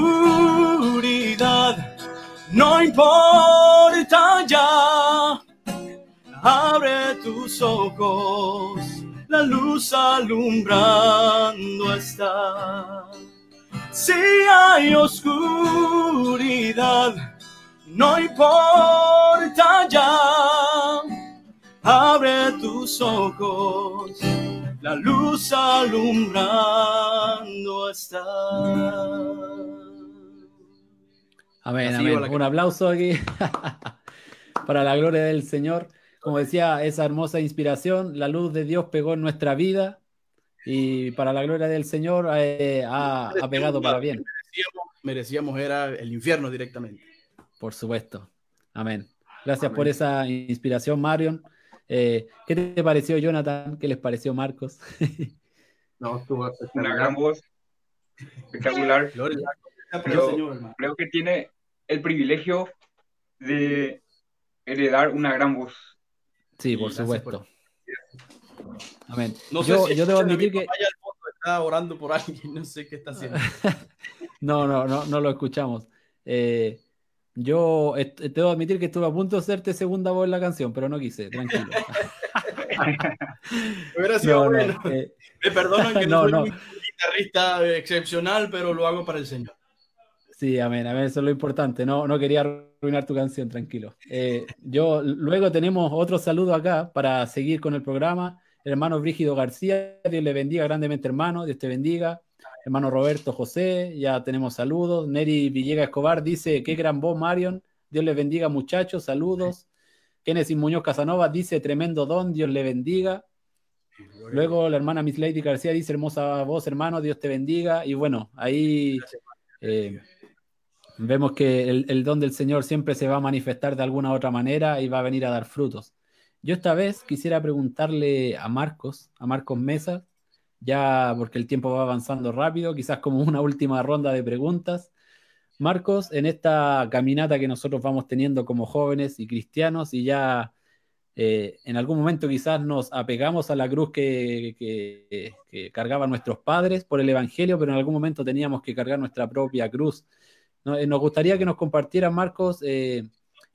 no importa ya abre tus ojos, la luz alumbrando está. Si hay oscuridad, no importa ya, abre tus ojos, la luz alumbrando está. Amén, amén. Un aplauso aquí para la gloria del Señor como decía, esa hermosa inspiración, la luz de Dios pegó en nuestra vida y para la gloria del Señor eh, ha, ha, pegado para bien. Merecíamos, merecíamos, era el infierno directamente. Por supuesto. Amén. Gracias Amén. por esa inspiración, Marion. Eh, ¿Qué te pareció, Jonathan? ¿Qué les pareció, Marcos? no, estuvo una gran voz, espectacular. Pero creo que tiene el privilegio de heredar una gran voz. Sí, por supuesto. Por... Amén. No yo, sé si yo debo admitir que. Está orando por alguien, no sé qué está haciendo. no, no, no, no lo escuchamos. Eh, yo te debo admitir que estuve a punto de hacerte segunda voz en la canción, pero no quise, tranquilo. Hubiera sido no, bueno. No, eh... Me perdonan que no, soy un guitarrista excepcional, pero lo hago para el Señor. Sí, amén, amén, eso es lo importante. No, no quería arruinar tu canción, tranquilo. Eh, yo luego tenemos otro saludo acá para seguir con el programa. El hermano Brígido García, Dios le bendiga grandemente, hermano, Dios te bendiga. Hermano Roberto José, ya tenemos saludos. Neri Villega Escobar dice, qué gran voz, Marion. Dios le bendiga, muchachos, saludos. Kenneth Muñoz Casanova dice, tremendo don, Dios le bendiga. Luego la hermana Miss Lady García dice, hermosa voz, hermano, Dios te bendiga. Y bueno, ahí... Eh, Vemos que el, don del Señor siempre se va a manifestar de alguna otra manera y va a venir a dar frutos. Yo esta vez quisiera preguntarle a Marcos, a Marcos Mesa, ya porque el tiempo va avanzando rápido, quizás como una última ronda de preguntas. Marcos, en esta caminata que nosotros vamos teniendo como jóvenes y cristianos y ya eh, en algún momento quizás nos apegamos a la cruz que, cargaban nuestros padres por el Evangelio, pero en algún momento teníamos que cargar nuestra propia cruz. Eh, nos gustaría que nos compartieras, Marcos, eh,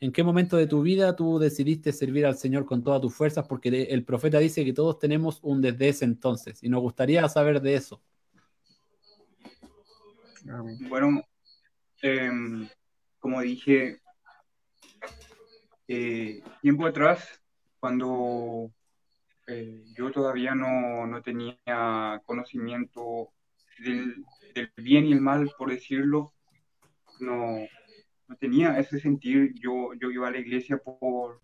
en qué momento de tu vida tú decidiste servir al Señor con todas tus fuerzas, porque el profeta dice que todos tenemos un desde ese entonces, y nos gustaría saber de eso. Bueno, em, como dije, tiempo atrás cuando eh, yo todavía no, tenía conocimiento del, bien y el mal, por decirlo, no, no tenía ese sentir. Yo, yo iba a la iglesia por,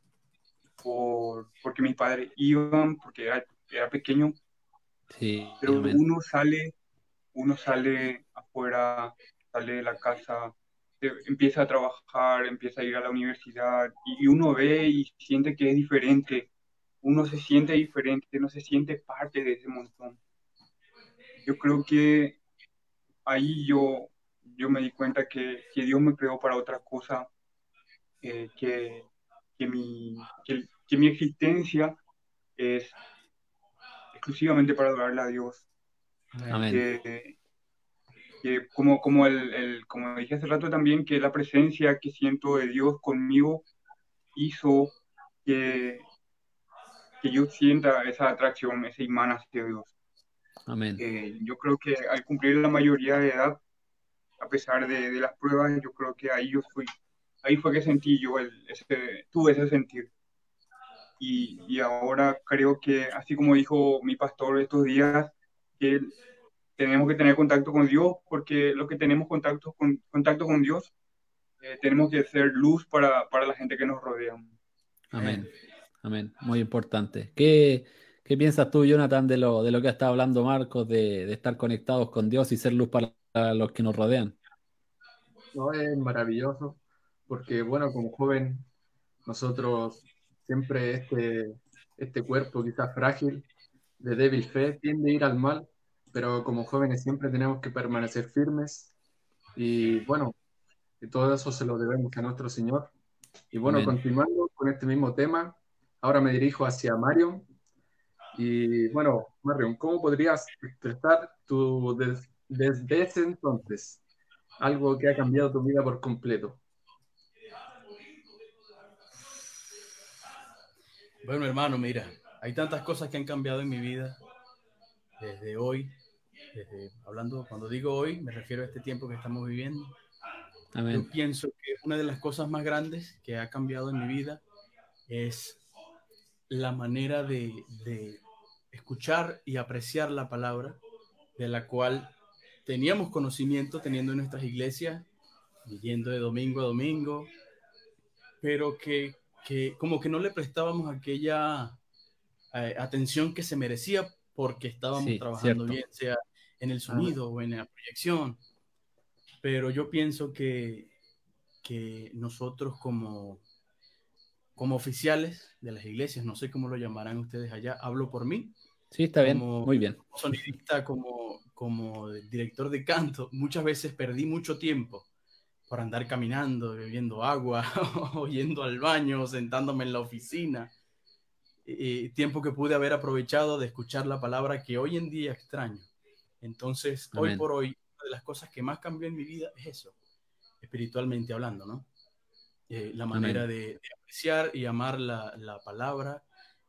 por porque mis padres iban, porque era, era pequeño. Pero uno sale, uno sale afuera, sale de la casa, empieza a trabajar, empieza a ir a la universidad y uno ve y siente que es diferente, uno se siente diferente, no se siente parte de ese montón. Yo creo que ahí yo, yo me di cuenta que, que Dios me creó para otra cosa, eh, que, que, mi, que, mi existencia es exclusivamente para adorarle a Dios. Amén que como, como, el, el, como dije hace rato también, que la presencia que siento de Dios conmigo hizo que, que yo sienta esa atracción, ese imán hacia Dios. Amén. Eh, yo creo que al cumplir la mayoría de edad, a pesar de, de, las pruebas, yo creo que ahí yo fui, ahí fue que sentí yo el, ese, tuve ese sentir. Y, y ahora creo que, así como dijo mi pastor estos días, que tenemos que tener contacto con Dios, porque los que tenemos contacto con, contacto con Dios, eh, tenemos que ser luz para, para, la gente que nos rodea. Amén, amén, muy importante. ¿Qué, qué piensas tú, Jonathan, de lo, de lo que ha estado hablando Marcos, de, de estar conectados con Dios y ser luz para los que nos rodean? No, es maravilloso, porque bueno, como joven, nosotros siempre este, este cuerpo quizás frágil, de débil fe, tiende a ir al mal, pero como jóvenes siempre tenemos que permanecer firmes y bueno, todo eso se lo debemos a nuestro Señor. Y bueno, continuando con este mismo tema, ahora me dirijo hacia Marion. Y bueno, Marion, ¿cómo podrías expresar tu desde ese entonces algo que ha cambiado tu vida por completo? Bueno, hermano, mira, hay tantas cosas que han cambiado en mi vida desde hoy hablando, cuando digo hoy, me refiero a este tiempo que estamos viviendo. Yo pienso que una de las cosas más grandes que ha cambiado en mi vida es la manera de, de escuchar y apreciar la palabra, de la cual teníamos conocimiento teniendo en nuestras iglesias, yendo de domingo a domingo, pero que, que como que no le prestábamos aquella eh, atención que se merecía porque estábamos trabajando bien, sea en el sonido o en la proyección. Pero yo pienso que, que nosotros como, como oficiales de las iglesias, no sé cómo lo llamarán ustedes allá, hablo por mí. Sí, está bien, muy bien. Sonidista, como, como director de canto, muchas veces perdí mucho tiempo por andar caminando, bebiendo agua, o yendo al baño, sentándome en la oficina. tiempo que pude haber aprovechado de escuchar la palabra que hoy en día extraño. Entonces, hoy por hoy, una de las cosas que más cambió en mi vida es eso, espiritualmente hablando, ¿no? Eh, la manera de, apreciar y amar la, la palabra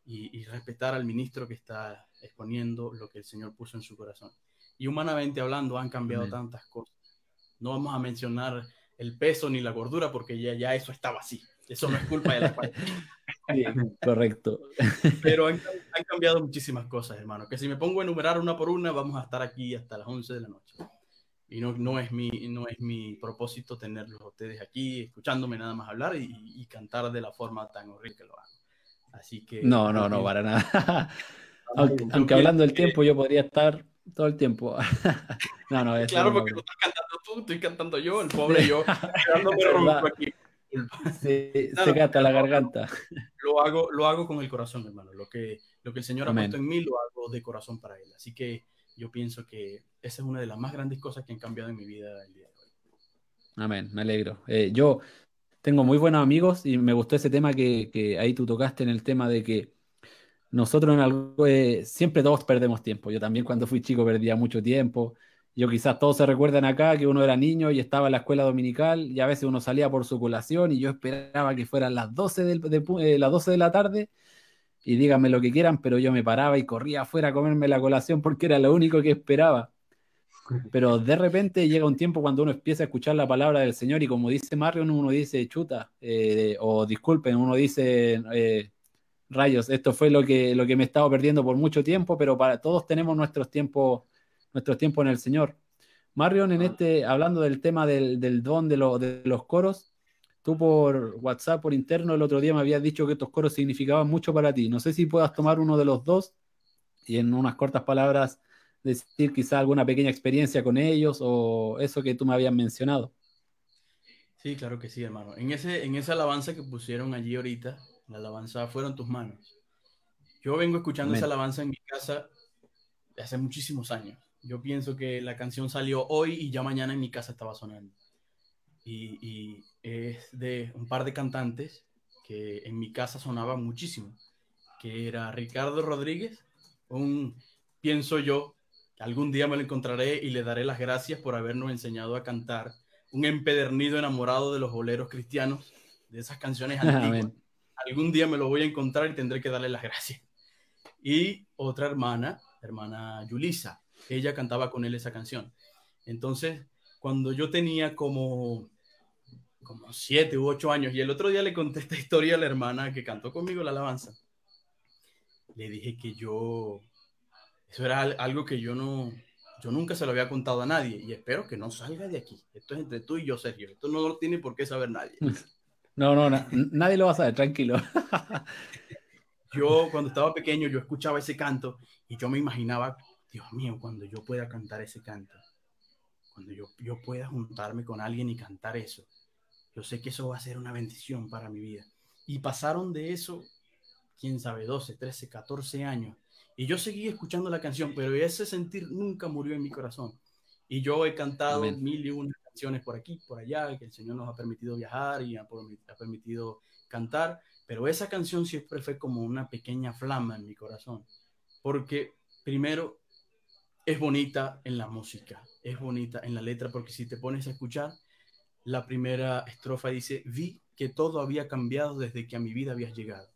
y, respetar al ministro que está exponiendo lo que el Señor puso en su corazón. Y humanamente hablando, han cambiado tantas cosas. No vamos a mencionar el peso ni la gordura porque ya, ya eso estaba así. Eso no es culpa de la correcto. Pero han, cambiado muchísimas cosas, hermano. Que si me pongo a enumerar una por una, vamos a estar aquí hasta las 11 de la noche. Y no, no, es, mi, no es mi propósito tenerlos ustedes aquí escuchándome nada más hablar y, cantar de la forma tan horrible que lo hago. Así que. No, no, no, para nada. Aunque, hablando del tiempo, yo podría estar todo el tiempo. no, no, Claro, porque lo estás cantando tú, estoy cantando yo, el pobre yo, aquí. Se, se canta la garganta. Lo hago, lo hago con el corazón, hermano. Lo que, lo que el Señor ha puesto en mí lo hago de corazón para Él. Así que yo pienso que esa es una de las más grandes cosas que han cambiado en mi vida el día de hoy. Amén, me alegro. Eh, yo tengo muy buenos amigos y me gustó ese tema que, que ahí tú tocaste en el tema de que nosotros en algo, eh, siempre todos perdemos tiempo. Yo también cuando fui chico perdía mucho tiempo. Yo quizás todos se recuerdan acá que uno era niño y estaba en la escuela dominical y a veces uno salía por su colación y yo esperaba que fueran las 12 de, eh, las 12 de la tarde y díganme lo que quieran, pero yo me paraba y corría afuera a comerme la colación porque era lo único que esperaba. Pero de repente llega un tiempo cuando uno empieza a escuchar la palabra del Señor y como dice Marion, uno dice chuta, eh, o disculpen, uno dice eh, rayos, esto fue lo que, lo que me he estado perdiendo por mucho tiempo, pero para todos tenemos nuestros tiempos nuestro tiempo en el Señor. Marion, en este, hablando del tema del, don de, de, los coros, tú por WhatsApp, por interno, el otro día me habías dicho que estos coros significaban mucho para ti. No sé si puedas tomar uno de los dos y en unas cortas palabras decir quizá alguna pequeña experiencia con ellos o eso que tú me habías mencionado. Sí, claro que sí, hermano. En, ese, en esa alabanza que pusieron allí ahorita, la alabanza fueron tus manos. Yo vengo escuchando esa alabanza en mi casa hace muchísimos años. Yo pienso que la canción salió hoy y ya mañana en mi casa estaba sonando. Y, es de un par de cantantes que en mi casa sonaba muchísimo, que era Ricardo Rodríguez, un, pienso yo, algún día me lo encontraré y le daré las gracias por habernos enseñado a cantar, un empedernido enamorado de los boleros cristianos, de esas canciones antiguas. Algún día me lo voy a encontrar y tendré que darle las gracias. Y otra hermana, hermana Yulisa, ella cantaba con él esa canción. Entonces, cuando yo tenía como, como siete u ocho años, y el otro día le conté esta historia a la hermana que cantó conmigo la alabanza, le dije que yo, eso era algo que yo no, yo nunca se lo había contado a nadie, y espero que no salga de aquí. Esto es entre tú y yo, Sergio. Esto no lo tiene por qué saber nadie. No, no, nadie lo va a saber, tranquilo. Yo cuando estaba pequeño, yo escuchaba ese canto y yo me imaginaba Dios mío, cuando yo pueda cantar ese canto, cuando yo, yo pueda juntarme con alguien y cantar eso, yo sé que eso va a ser una bendición para mi vida. Y pasaron de eso, quién sabe, 12, 13, 14 años. Y yo seguí escuchando la canción, pero ese sentir nunca murió en mi corazón. Y yo he cantado mil y una canciones por aquí, por allá, que el Señor nos ha permitido viajar y ha, ha permitido cantar, pero esa canción siempre fue como una pequeña flama en mi corazón. Porque primero es bonita en la música, es bonita en la letra, porque si te pones a escuchar, la primera estrofa dice, vi que todo había cambiado desde que a mi vida habías llegado.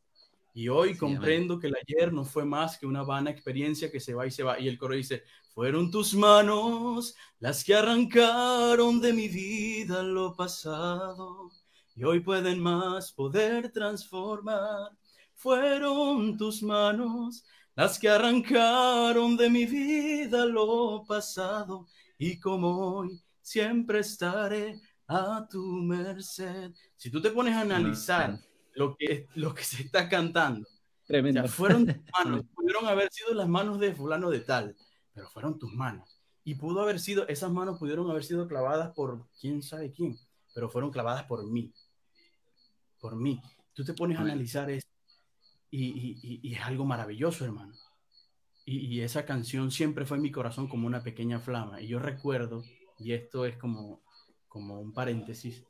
Y hoy comprendo que el ayer no fue más que una vana experiencia que se va y se va. Y el coro dice, fueron tus manos las que arrancaron de mi vida lo pasado. Y hoy pueden más poder transformar. Fueron tus manos las que arrancaron de mi vida lo pasado y como hoy siempre estaré a tu merced. Si tú te pones a analizar lo que, lo que se está cantando, fueron tus manos, pudieron haber sido las manos de fulano de tal, pero fueron tus manos. Y pudo haber sido, esas manos pudieron haber sido clavadas por quién sabe quién, pero fueron clavadas por mí. Por mí. Tú te pones a analizar esto y, es algo maravilloso, hermano. Y, esa canción siempre fue en mi corazón como una pequeña flama. Y yo recuerdo, y esto es como, como un paréntesis,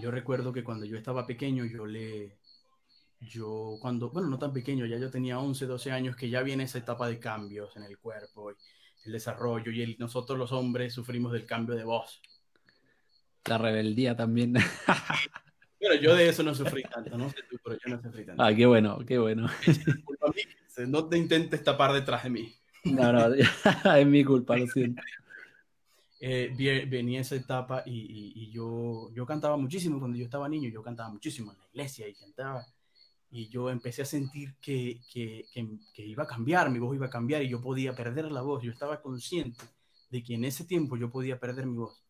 yo recuerdo que cuando yo estaba pequeño, yo le, yo cuando, bueno, no tan pequeño, ya yo tenía 11, 12 años, que ya viene esa etapa de cambios en el cuerpo, el desarrollo, y nosotros los hombres sufrimos del cambio de voz. La rebeldía también. Pero yo de eso no sufrí tanto, no sé tú, pero yo no sufrí tanto. Ah, qué bueno, qué bueno. No te intentes tapar detrás de mí. No, no, es mi culpa, lo siento. Eh, venía esa etapa y, y, yo, yo cantaba muchísimo cuando yo estaba niño, yo cantaba muchísimo en la iglesia y cantaba. Y yo empecé a sentir que, que, que, iba a cambiar, mi voz iba a cambiar y yo podía perder la voz. Yo estaba consciente de que en ese tiempo yo podía perder mi voz.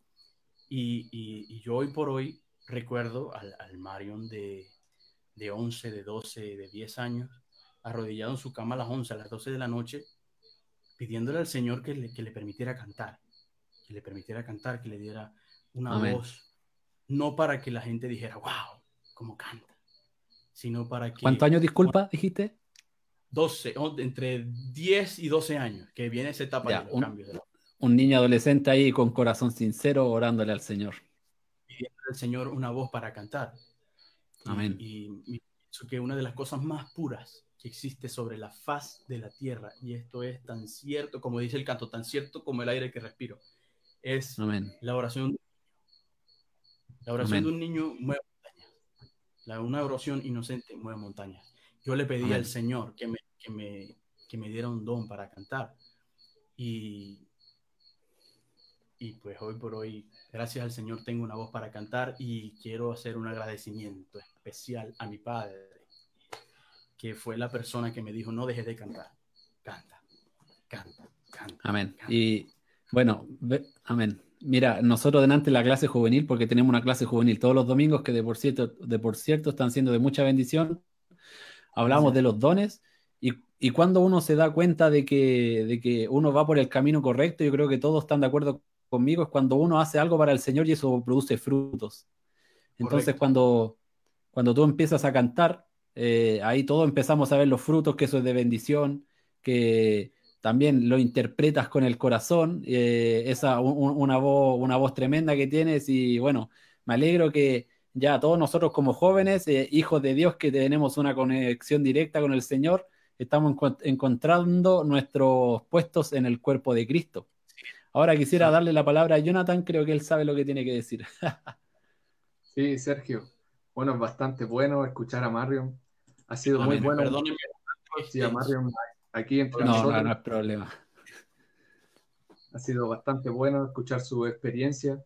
Y, y yo hoy por hoy recuerdo al, al Marion de, de 11, de 12, de 10 años, arrodillado en su cama a las 11, a las 12 de la noche, pidiéndole al Señor que le, que le permitiera cantar. Que le permitiera cantar, que le diera una voz, no para que la gente dijera, wow, cómo canta, sino para que... ¿Cuántos años, disculpa, dijiste? 12, entre 10 y 12 años, que viene esa etapa de los un, cambios. Un niño adolescente ahí con corazón sincero orándole al Señor. Pidiendo al Señor una voz para cantar. Amén. Y, y pienso que una de las cosas más puras que existe sobre la faz de la tierra, y esto es tan cierto, como dice el canto, tan cierto como el aire que respiro, es la oración. La oración de un niño mueve montañas. una oración inocente mueve montañas. Yo le pedí al Señor que me, que, me, que me diera un don para cantar. Y, y pues hoy por hoy, gracias al Señor, tengo una voz para cantar y quiero hacer un agradecimiento especial a mi padre, que fue la persona que me dijo, no dejes de cantar, canta, canta, canta. Amén. Y bueno, amén. Mira, nosotros delante la clase juvenil, porque tenemos una clase juvenil todos los domingos que de por cierto, de por cierto están siendo de mucha bendición, hablamos de los dones y, y, cuando uno se da cuenta de que, de que uno va por el camino correcto, yo creo que todos están de acuerdo conmigo, es cuando uno hace algo para el Señor y eso produce frutos. Entonces, cuando, cuando tú empiezas a cantar, eh, ahí todos empezamos a ver los frutos, que eso es de bendición, que también lo interpretas con el corazón, eh, esa una, voz, una voz tremenda que tienes y bueno, me alegro que ya todos nosotros como jóvenes, eh, hijos de Dios que tenemos una conexión directa con el Señor, estamos encontrando nuestros puestos en el cuerpo de Cristo. Ahora quisiera darle la palabra a Jonathan, creo que él sabe lo que tiene que decir. sí, Sergio. Bueno, es bastante bueno escuchar a Marion. Ha sido muy bueno. Perdóneme. Sí, a Marion aquí entre no, nosotros. No, no es problema. Ha sido bastante bueno escuchar su experiencia.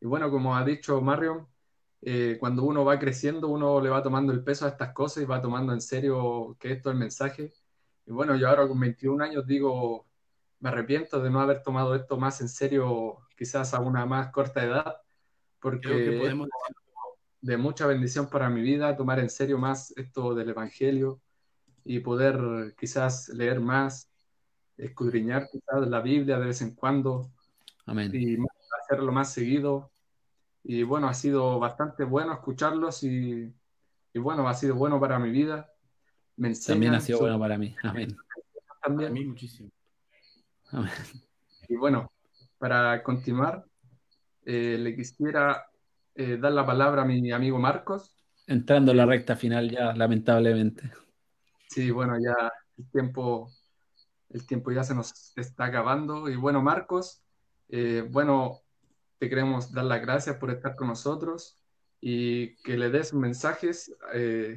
Y bueno, como ha dicho Marion, eh, cuando uno va creciendo, uno le va tomando el peso a estas cosas y va tomando en serio que esto es el mensaje. Y bueno, yo ahora con 21 años digo, me arrepiento de no haber tomado esto más en serio, quizás a una más corta edad, porque podemos... de mucha bendición para mi vida tomar en serio más esto del Evangelio y poder quizás leer más, escudriñar quizás la Biblia de vez en cuando Amén. y hacerlo más seguido. Y bueno, ha sido bastante bueno escucharlos y, y bueno, ha sido bueno para mi vida. Me También ha sido bueno para mí. Amén. También. Para mí muchísimo. Y bueno, para continuar, eh, le quisiera eh, dar la palabra a mi amigo Marcos. Entrando en la recta final ya, lamentablemente. Sí, bueno, ya el tiempo, el tiempo ya se nos está acabando. Y bueno, Marcos, eh, bueno, te queremos dar las gracias por estar con nosotros y que le des mensajes,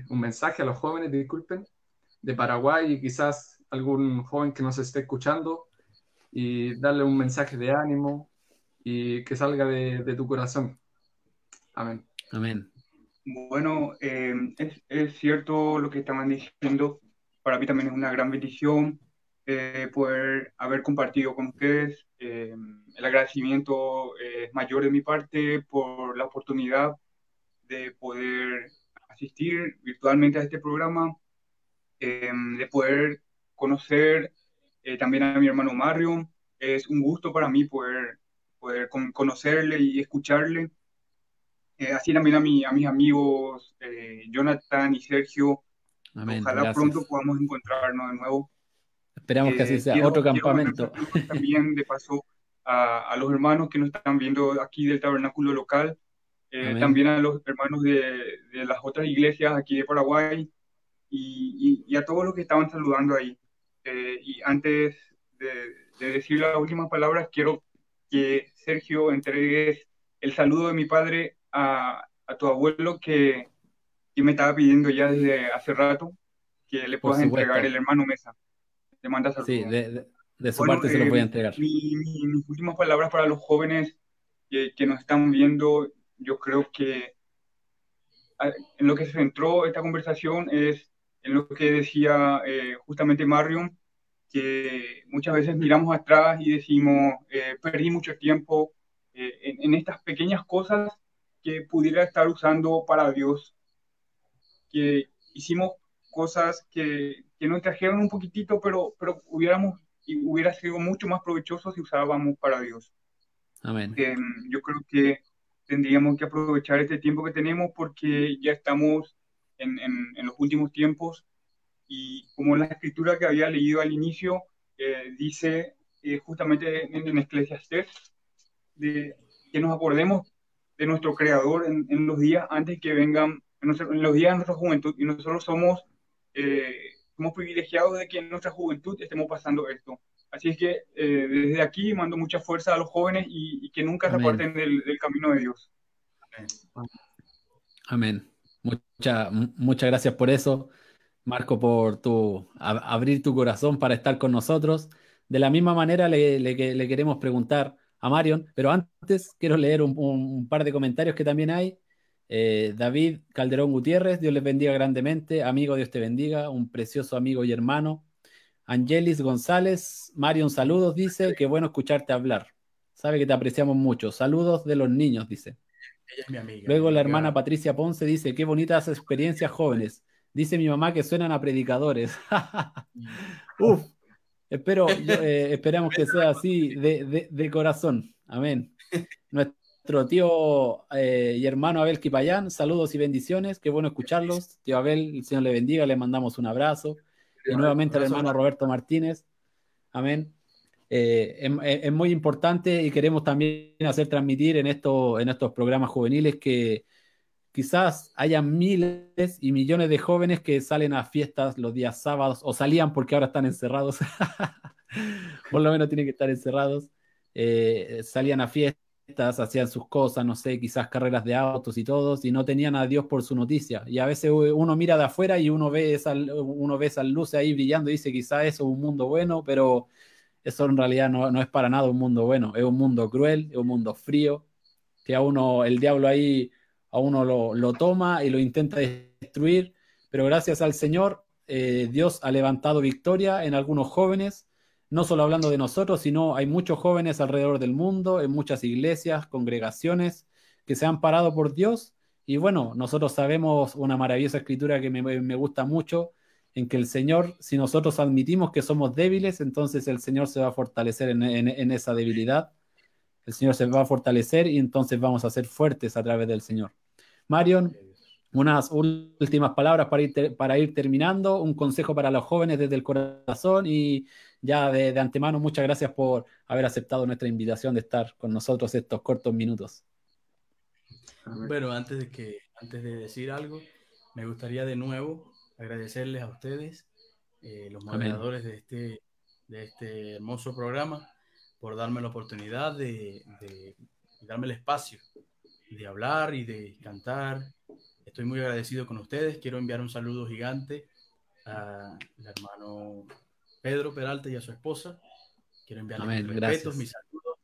un mensaje a los jóvenes, disculpen, de Paraguay y quizás algún joven que nos esté escuchando y darle un mensaje de ánimo y que salga de, tu corazón. Amén. Amén. Bueno, eh, es, es, cierto lo que estaban diciendo. Para mí también es una gran bendición eh, poder haber compartido con ustedes. Eh, el agradecimiento es mayor de mi parte por la oportunidad de poder asistir virtualmente a este programa, de poder conocer eh, también a mi hermano Mario. Es un gusto para mí poder, poder conocerle y escucharle. Eh, así también a, mi, a mis amigos eh, Jonathan y Sergio. Ojalá pronto podamos encontrarnos de nuevo. Esperamos que así sea otro campamento. También de paso a, a, los hermanos que nos están viendo aquí del tabernáculo local, también a los hermanos de, de, las otras iglesias aquí de Paraguay y, y, y, a todos los que estaban saludando ahí. Eh, y antes de, decir las últimas palabras, quiero que Sergio entregues el saludo de mi padre a, a tu abuelo que, que, me estaba pidiendo ya desde hace rato que le puedas entregar el hermano Mesa. Te manda saludos. Sí, de, de, su parte se lo voy a eh, entregar. mis últimas palabras para los jóvenes que, que nos están viendo, yo creo que en lo que se centró esta conversación es en lo que decía eh, justamente Marion, que muchas veces miramos atrás y decimos, eh, perdí mucho tiempo eh, en, estas pequeñas cosas que pudiera estar usando para Dios, que hicimos cosas que, que nos trajeron un poquitito, pero, pero hubiéramos, y hubiera sido mucho más provechoso si usábamos para Dios. Amén. yo creo que tendríamos que aprovechar este tiempo que tenemos porque ya estamos en, en, los últimos tiempos y como la escritura que había leído al inicio eh, dice eh, justamente en, en Eclesiastes de que nos acordemos de nuestro Creador en, en los días antes que vengan, en, los días de nuestra juventud y nosotros somos, eh, somos privilegiados de que en nuestra juventud estemos pasando esto. Así es que eh, desde aquí mando mucha fuerza a los jóvenes y, que nunca se aparten del, camino de Dios. Amén. Mucha, muchas gracias por eso, Marco, por tu, abrir tu corazón para estar con nosotros. De la misma manera le, le, queremos preguntar a Marion, pero antes quiero leer un, par de comentarios que también hay. Eh, David Calderón Gutiérrez, Dios les bendiga grandemente. Amigo, Dios te bendiga. Un precioso amigo y hermano. Angelis González, Marion, saludos, dice, qué bueno escucharte hablar. Sabe que te apreciamos mucho. Saludos de los niños, dice. Ella es mi amiga. Luego la hermana Patricia Ponce dice, qué bonitas experiencias jóvenes. Dice mi mamá que suenan a predicadores. Uf, espero, eh, esperamos que sea así de, corazón. Amén. Nuestro tío eh, y hermano Abel Kipayán, saludos y bendiciones. Qué bueno escucharlos. Tío Abel, el Señor le bendiga, le mandamos un abrazo. Y nuevamente al hermano Roberto Martínez. Amén. Eh, es, muy importante y queremos también hacer transmitir en, esto, en estos programas juveniles que quizás haya miles y millones de jóvenes que salen a fiestas los días sábados o salían porque ahora están encerrados. Por lo menos tienen que estar encerrados. Eh, salían a fiestas hacían sus cosas, no sé, quizás carreras de autos y todos, y no tenían a Dios por su noticia. Y a veces uno mira de afuera y uno ve esa, uno ve esas luces ahí brillando y dice quizás eso es un mundo bueno, pero eso en realidad no, no, es para nada un mundo bueno, es un mundo cruel, es un mundo frío, que a uno, el diablo ahí, a uno lo, lo toma y lo intenta destruir, pero gracias al Señor, eh, Dios ha levantado victoria en algunos jóvenes no solo hablando de nosotros, sino hay muchos jóvenes alrededor del mundo, en muchas iglesias, congregaciones, que se han parado por Dios. Y bueno, nosotros sabemos una maravillosa escritura que me, gusta mucho, en que el Señor, si nosotros admitimos que somos débiles, entonces el Señor se va a fortalecer en, esa debilidad. El Señor se va a fortalecer y entonces vamos a ser fuertes a través del Señor. Marion, unas últimas palabras para ir, para ir terminando, un consejo para los jóvenes desde el corazón y ya de, antemano, muchas gracias por haber aceptado nuestra invitación de estar con nosotros estos cortos minutos. Bueno, antes de, que, antes de decir algo, me gustaría de nuevo agradecerles a ustedes, eh, los moderadores de este, de este hermoso programa, por darme la oportunidad de, de darme el espacio de hablar y de cantar. Estoy muy agradecido con ustedes. Quiero enviar un saludo gigante al hermano Pedro Peralta y a su esposa. Quiero enviarles mis respetos, mis saludos.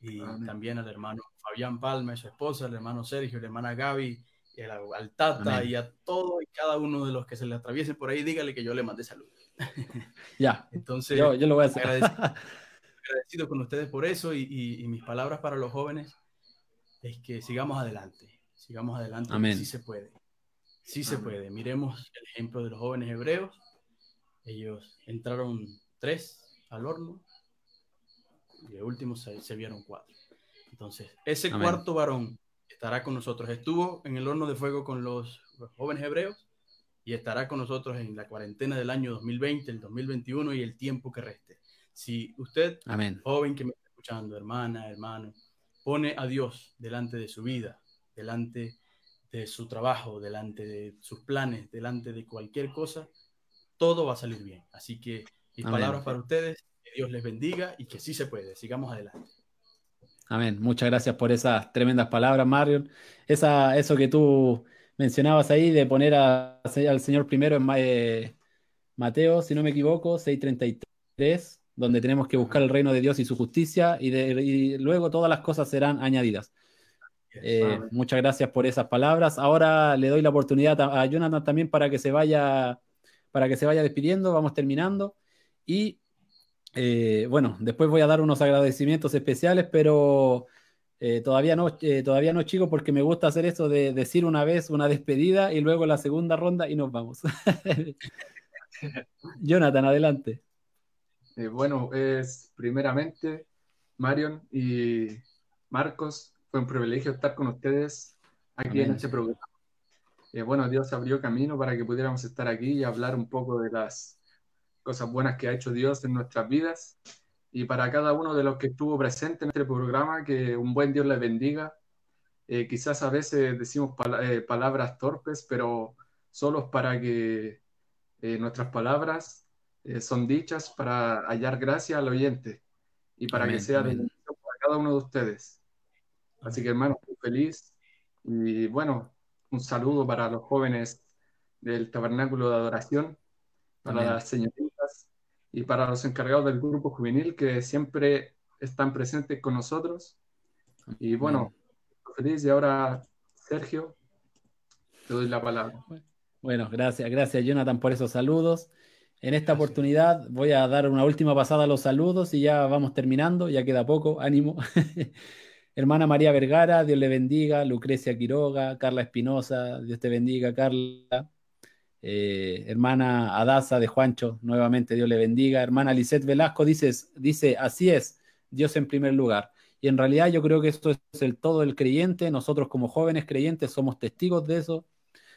Y también al hermano Fabián Palma y su esposa, al hermano Sergio, la hermana Gaby, y al, Tata y a todo y cada uno de los que se le atraviesen por ahí, dígale que yo le mandé saludos. Ya. Entonces, yo, lo voy a hacer. Agradecido, con ustedes por eso y, mis palabras para los jóvenes es que sigamos adelante, sigamos adelante, Amén. sí se puede, sí se puede. Miremos el ejemplo de los jóvenes hebreos ellos entraron tres al horno y de último se, vieron cuatro. Entonces, ese cuarto varón estará con nosotros. Estuvo en el horno de fuego con los, jóvenes hebreos y estará con nosotros en la cuarentena del año 2020, el 2021 y el tiempo que reste. Si usted, joven que me está escuchando, hermana, hermano, pone a Dios delante de su vida, delante de su trabajo, delante de sus planes, delante de cualquier cosa, todo va a salir bien. Así que mis palabras para ustedes, que Dios les bendiga y que sí se puede. Sigamos adelante. Amén. Muchas gracias por esas tremendas palabras, Marion. Esa, eso que tú mencionabas ahí de poner al Señor primero en eh, Mateo, si no me equivoco, 6.33, donde tenemos que buscar el reino de Dios y su justicia y, luego todas las cosas serán añadidas. Eh, muchas gracias por esas palabras. Ahora le doy la oportunidad a Jonathan también para que se vaya para que se vaya despidiendo, vamos terminando. Y eh, bueno, después voy a dar unos agradecimientos especiales, pero eh, todavía, no, todavía no, chicos, porque me gusta hacer eso de decir una vez una despedida y luego la segunda ronda y nos vamos. Jonathan, adelante. Bueno, es primeramente, Marion y Marcos. Fue un privilegio estar con ustedes aquí en este programa. Eh, bueno, Dios abrió camino para que pudiéramos estar aquí y hablar un poco de las cosas buenas que ha hecho Dios en nuestras vidas. Y para cada uno de los que estuvo presente en este programa, que un buen Dios les bendiga. Eh, quizás a veces decimos eh, palabras torpes, pero solo para que nuestras palabras son dichas para hallar gracia al oyente y para que sea de para cada uno de ustedes. Así que hermano, estoy feliz y bueno, un saludo para los jóvenes del tabernáculo de adoración, para las señoritas y para los encargados del grupo juvenil que siempre están presentes con nosotros. Y bueno, feliz y ahora Sergio, te doy la palabra. Bueno, gracias, gracias Jonathan por esos saludos. En esta oportunidad voy a dar una última pasada a los saludos y ya vamos terminando, ya queda poco, ánimo. Hermana María Vergara, Dios le bendiga. Lucrecia Quiroga, Carla Espinosa, Dios te bendiga, Carla. Eh, hermana Adasa de Juancho, nuevamente Dios le bendiga. Hermana Lisette Velasco dice, dice, así es, Dios en primer lugar. Y en realidad yo creo que esto es el todo del creyente. Nosotros como jóvenes creyentes somos testigos de eso,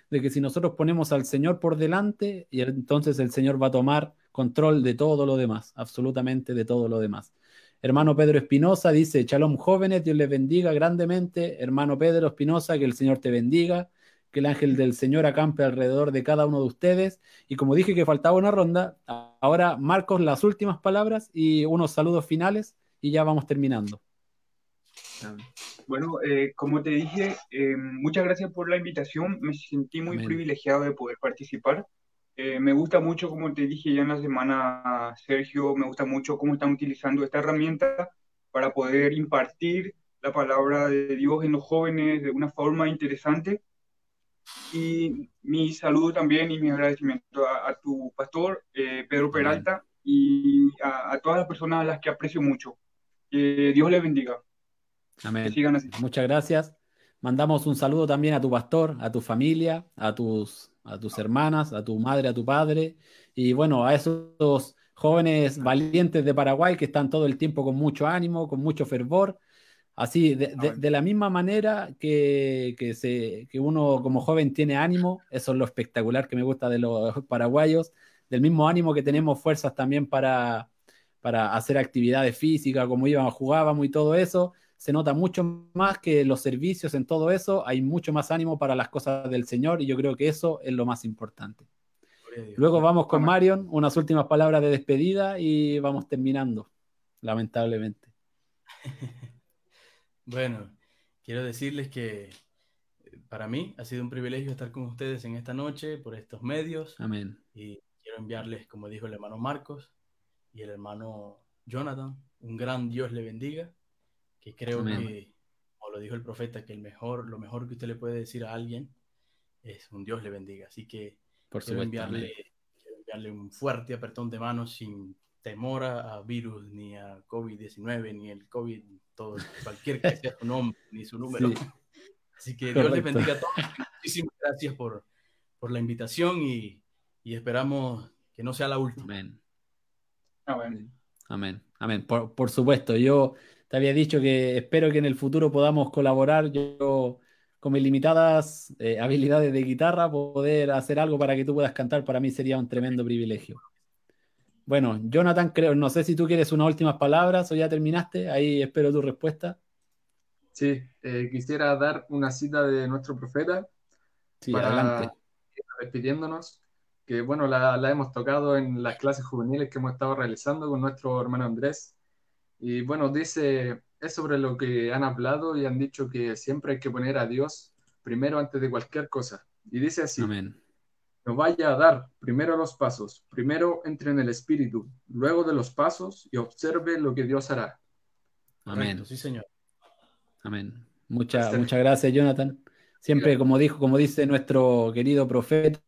de que si nosotros ponemos al Señor por delante, y entonces el Señor va a tomar control de todo lo demás, absolutamente de todo lo demás. Hermano Pedro Espinosa dice, Shalom jóvenes, Dios les bendiga grandemente. Hermano Pedro Espinosa, que el Señor te bendiga, que el ángel del Señor acampe alrededor de cada uno de ustedes. Y como dije que faltaba una ronda, ahora Marcos las últimas palabras y unos saludos finales y ya vamos terminando. Bueno, eh, como te dije, eh, muchas gracias por la invitación. Me sentí muy privilegiado de poder participar. Eh, me gusta mucho, como te dije ya en la semana, Sergio, me gusta mucho cómo están utilizando esta herramienta para poder impartir la palabra de Dios en los jóvenes de una forma interesante. Y mi saludo también y mi agradecimiento a, tu pastor, eh, Pedro Peralta, y a, todas las personas a las que aprecio mucho. Que Dios les bendiga. Amén. Muchas gracias. Mandamos un saludo también a tu pastor, a tu familia, a tus a tus hermanas, a tu madre, a tu padre, y bueno, a esos jóvenes valientes de Paraguay que están todo el tiempo con mucho ánimo, con mucho fervor. Así, de, la misma manera que, que, se, que uno como joven tiene ánimo, eso es lo espectacular que me gusta de los paraguayos, del mismo ánimo que tenemos fuerzas también para, para hacer actividades físicas, como íbamos, jugábamos y todo eso, se nota mucho más que los servicios en todo eso, hay mucho más ánimo para las cosas del Señor y yo creo que eso es lo más importante. Luego vamos con Marion, unas últimas palabras de despedida y vamos terminando, lamentablemente. bueno, quiero decirles que eh, para mí ha sido un privilegio estar con ustedes en esta noche por estos medios. Amén. Y quiero enviarles, como dijo el hermano Marcos y el hermano Jonathan, un gran Dios le bendiga que creo que, como lo dijo el profeta, que el mejor, lo mejor que usted le puede decir a alguien es un Dios le bendiga. Así que Por quiero, enviarle, enviarle un fuerte apretón de manos sin temor a, virus, ni a COVID-19, ni el COVID, todo, cualquier que sea su nombre, ni su número. Así que Dios les bendiga a todos. Muchísimas gracias por, por la invitación y, y, esperamos que no sea la última. Amén. Amén. Amén. Amén. Por, por supuesto, yo te había dicho que espero que en el futuro podamos colaborar. Yo, con mis limitadas eh, habilidades de guitarra, poder hacer algo para que tú puedas cantar, para mí sería un tremendo privilegio. Bueno, Jonathan, creo, no sé si tú quieres unas últimas palabras o ya terminaste. Ahí espero tu respuesta. Sí, eh, quisiera dar una cita de nuestro profeta. Sí, para adelante. Despidiéndonos, que bueno, la, la, hemos tocado en las clases juveniles que hemos estado realizando con nuestro hermano Andrés. Y bueno, dice, es sobre lo que han hablado y han dicho que siempre hay que poner a Dios primero antes de cualquier cosa. Y dice así, Amén. no vaya a dar primero los pasos, primero entre en el Espíritu, luego de los pasos y observe lo que Dios hará. Amén. Sí, Señor. Amén. Muchas muchas gracias, Jonathan. Siempre, como dijo, como dice nuestro querido profeta,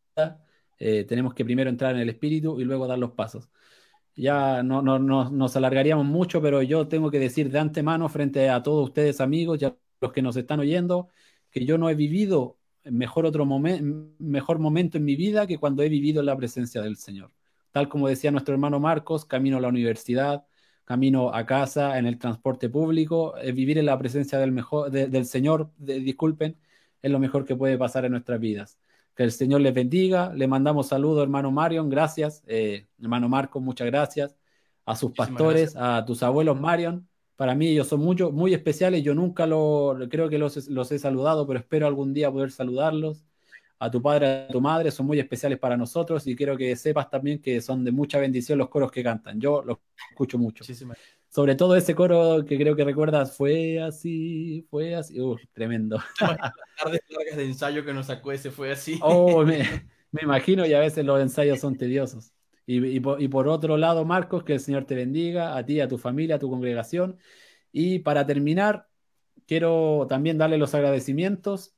eh, tenemos que primero entrar en el Espíritu y luego dar los pasos ya no, no, nos alargaríamos mucho, pero yo tengo que decir de antemano frente a todos ustedes amigos y a los que nos están oyendo, que yo no he vivido mejor otro mejor momento en mi vida que cuando he vivido en la presencia del Señor. Tal como decía nuestro hermano Marcos, camino a la universidad, camino a casa, en el transporte público, vivir en la presencia del, mejor, del Señor, disculpen, es lo mejor que puede pasar en nuestras vidas. Que el Señor les bendiga. Le mandamos saludos, hermano Marion, gracias. Eh, hermano Marco, muchas gracias. A sus pastores, a tus abuelos Marion. Para mí ellos son mucho, muy especiales. Yo nunca lo, creo que los, los he saludado, pero espero algún día poder saludarlos. A tu padre, a tu madre, son muy especiales para nosotros y quiero que sepas también que son de mucha bendición los coros que cantan. Yo los escucho mucho. Muchísimas sobre todo ese coro que creo que recuerdas, fue así, fue así, tremendo. tardes largas de ensayo que nos sacó ese fue así. Oh, me, imagino y a veces los ensayos son tediosos. Y, por, otro lado, Marcos, que el Señor te bendiga, a ti, a tu familia, a tu congregación. Y para terminar, quiero también darle los agradecimientos,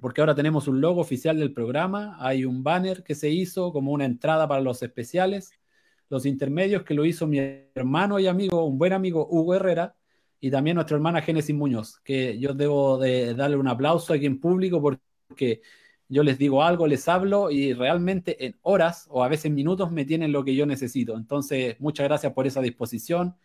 porque ahora tenemos un logo oficial del programa, hay un banner que se hizo como una entrada para los especiales los intermedios que lo hizo mi hermano y amigo, un buen amigo Hugo Herrera, y también nuestra hermana Génesis Muñoz, que yo debo de darle un aplauso aquí en público porque yo les digo algo, les hablo y realmente en horas o a veces en minutos me tienen lo que yo necesito. Entonces, muchas gracias por esa disposición,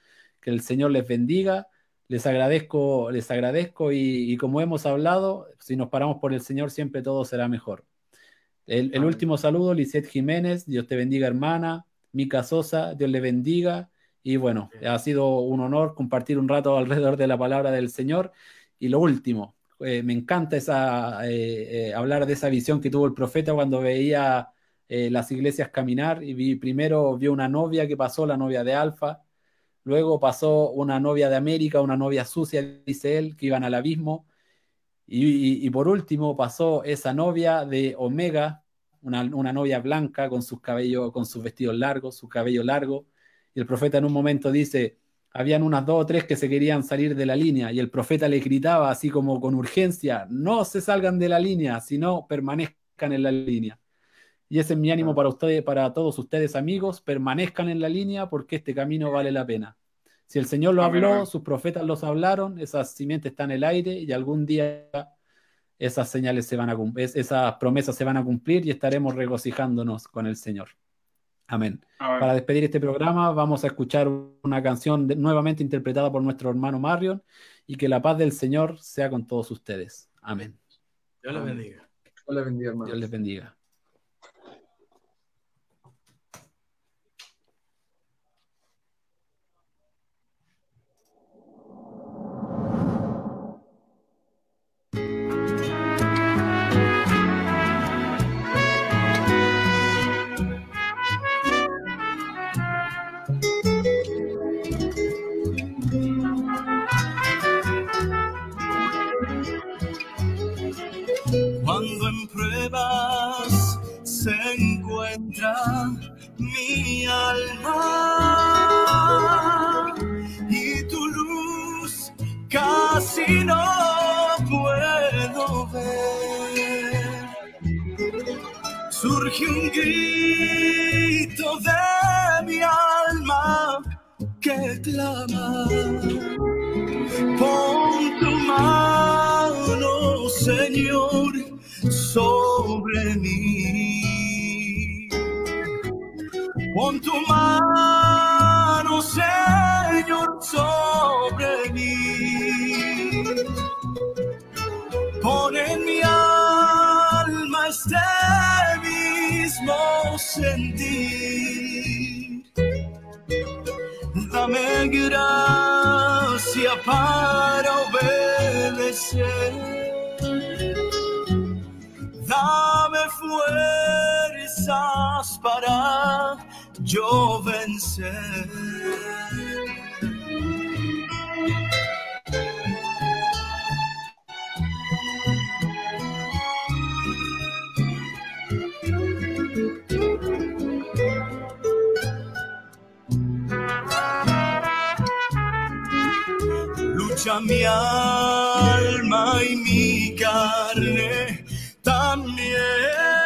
que el Señor les bendiga. Les agradezco, les agradezco y, como hemos hablado, si nos paramos por el Señor siempre todo será mejor. El, el último saludo, Lisette Jiménez, Dios te bendiga hermana, Mica Sosa, Dios le bendiga. Y bueno, ha sido un honor compartir un rato alrededor de la palabra del Señor. Y lo último, eh, me encanta esa, eh, eh, hablar de esa visión que tuvo el profeta cuando veía las iglesias caminar y vi, primero vio una novia que pasó, la novia de Alfa, luego pasó una novia de América, una novia sucia, dice él, que iban al abismo, y, y por último pasó esa novia de Omega, una, novia blanca con sus cabellos, con sus vestidos largos, su cabello largo. Y el profeta en un momento dice, habían unas dos o tres que se querían salir de la línea y el profeta le gritaba así como con urgencia, no se salgan de la línea, sino permanezcan en la línea. Y ese es mi ánimo para ustedes, para todos ustedes amigos, permanezcan en la línea porque este camino vale la pena. Si el Señor lo habló, sus profetas los hablaron, esas simientes están en el aire y algún día esas señales se van a esas promesas se van a cumplir y estaremos regocijándonos con el Señor. Amén. Para despedir este programa vamos a escuchar una canción nuevamente interpretada por nuestro hermano Marion y que la paz del Señor sea con todos ustedes. Amén. Dios les bendiga. Dios les bendiga, Dios les bendiga. Se encuentra mi alma y tu luz casi no puedo ver. Surge un grito de mi alma que clama. Pon tu mano, Señor sobre mí. Pon tu mano, Señor, sobre mí. Pon en mi alma este mismo sentir. Dame gracia para obedecer dame fuerzas para yo vencer. Lucha mi alma y mi carne también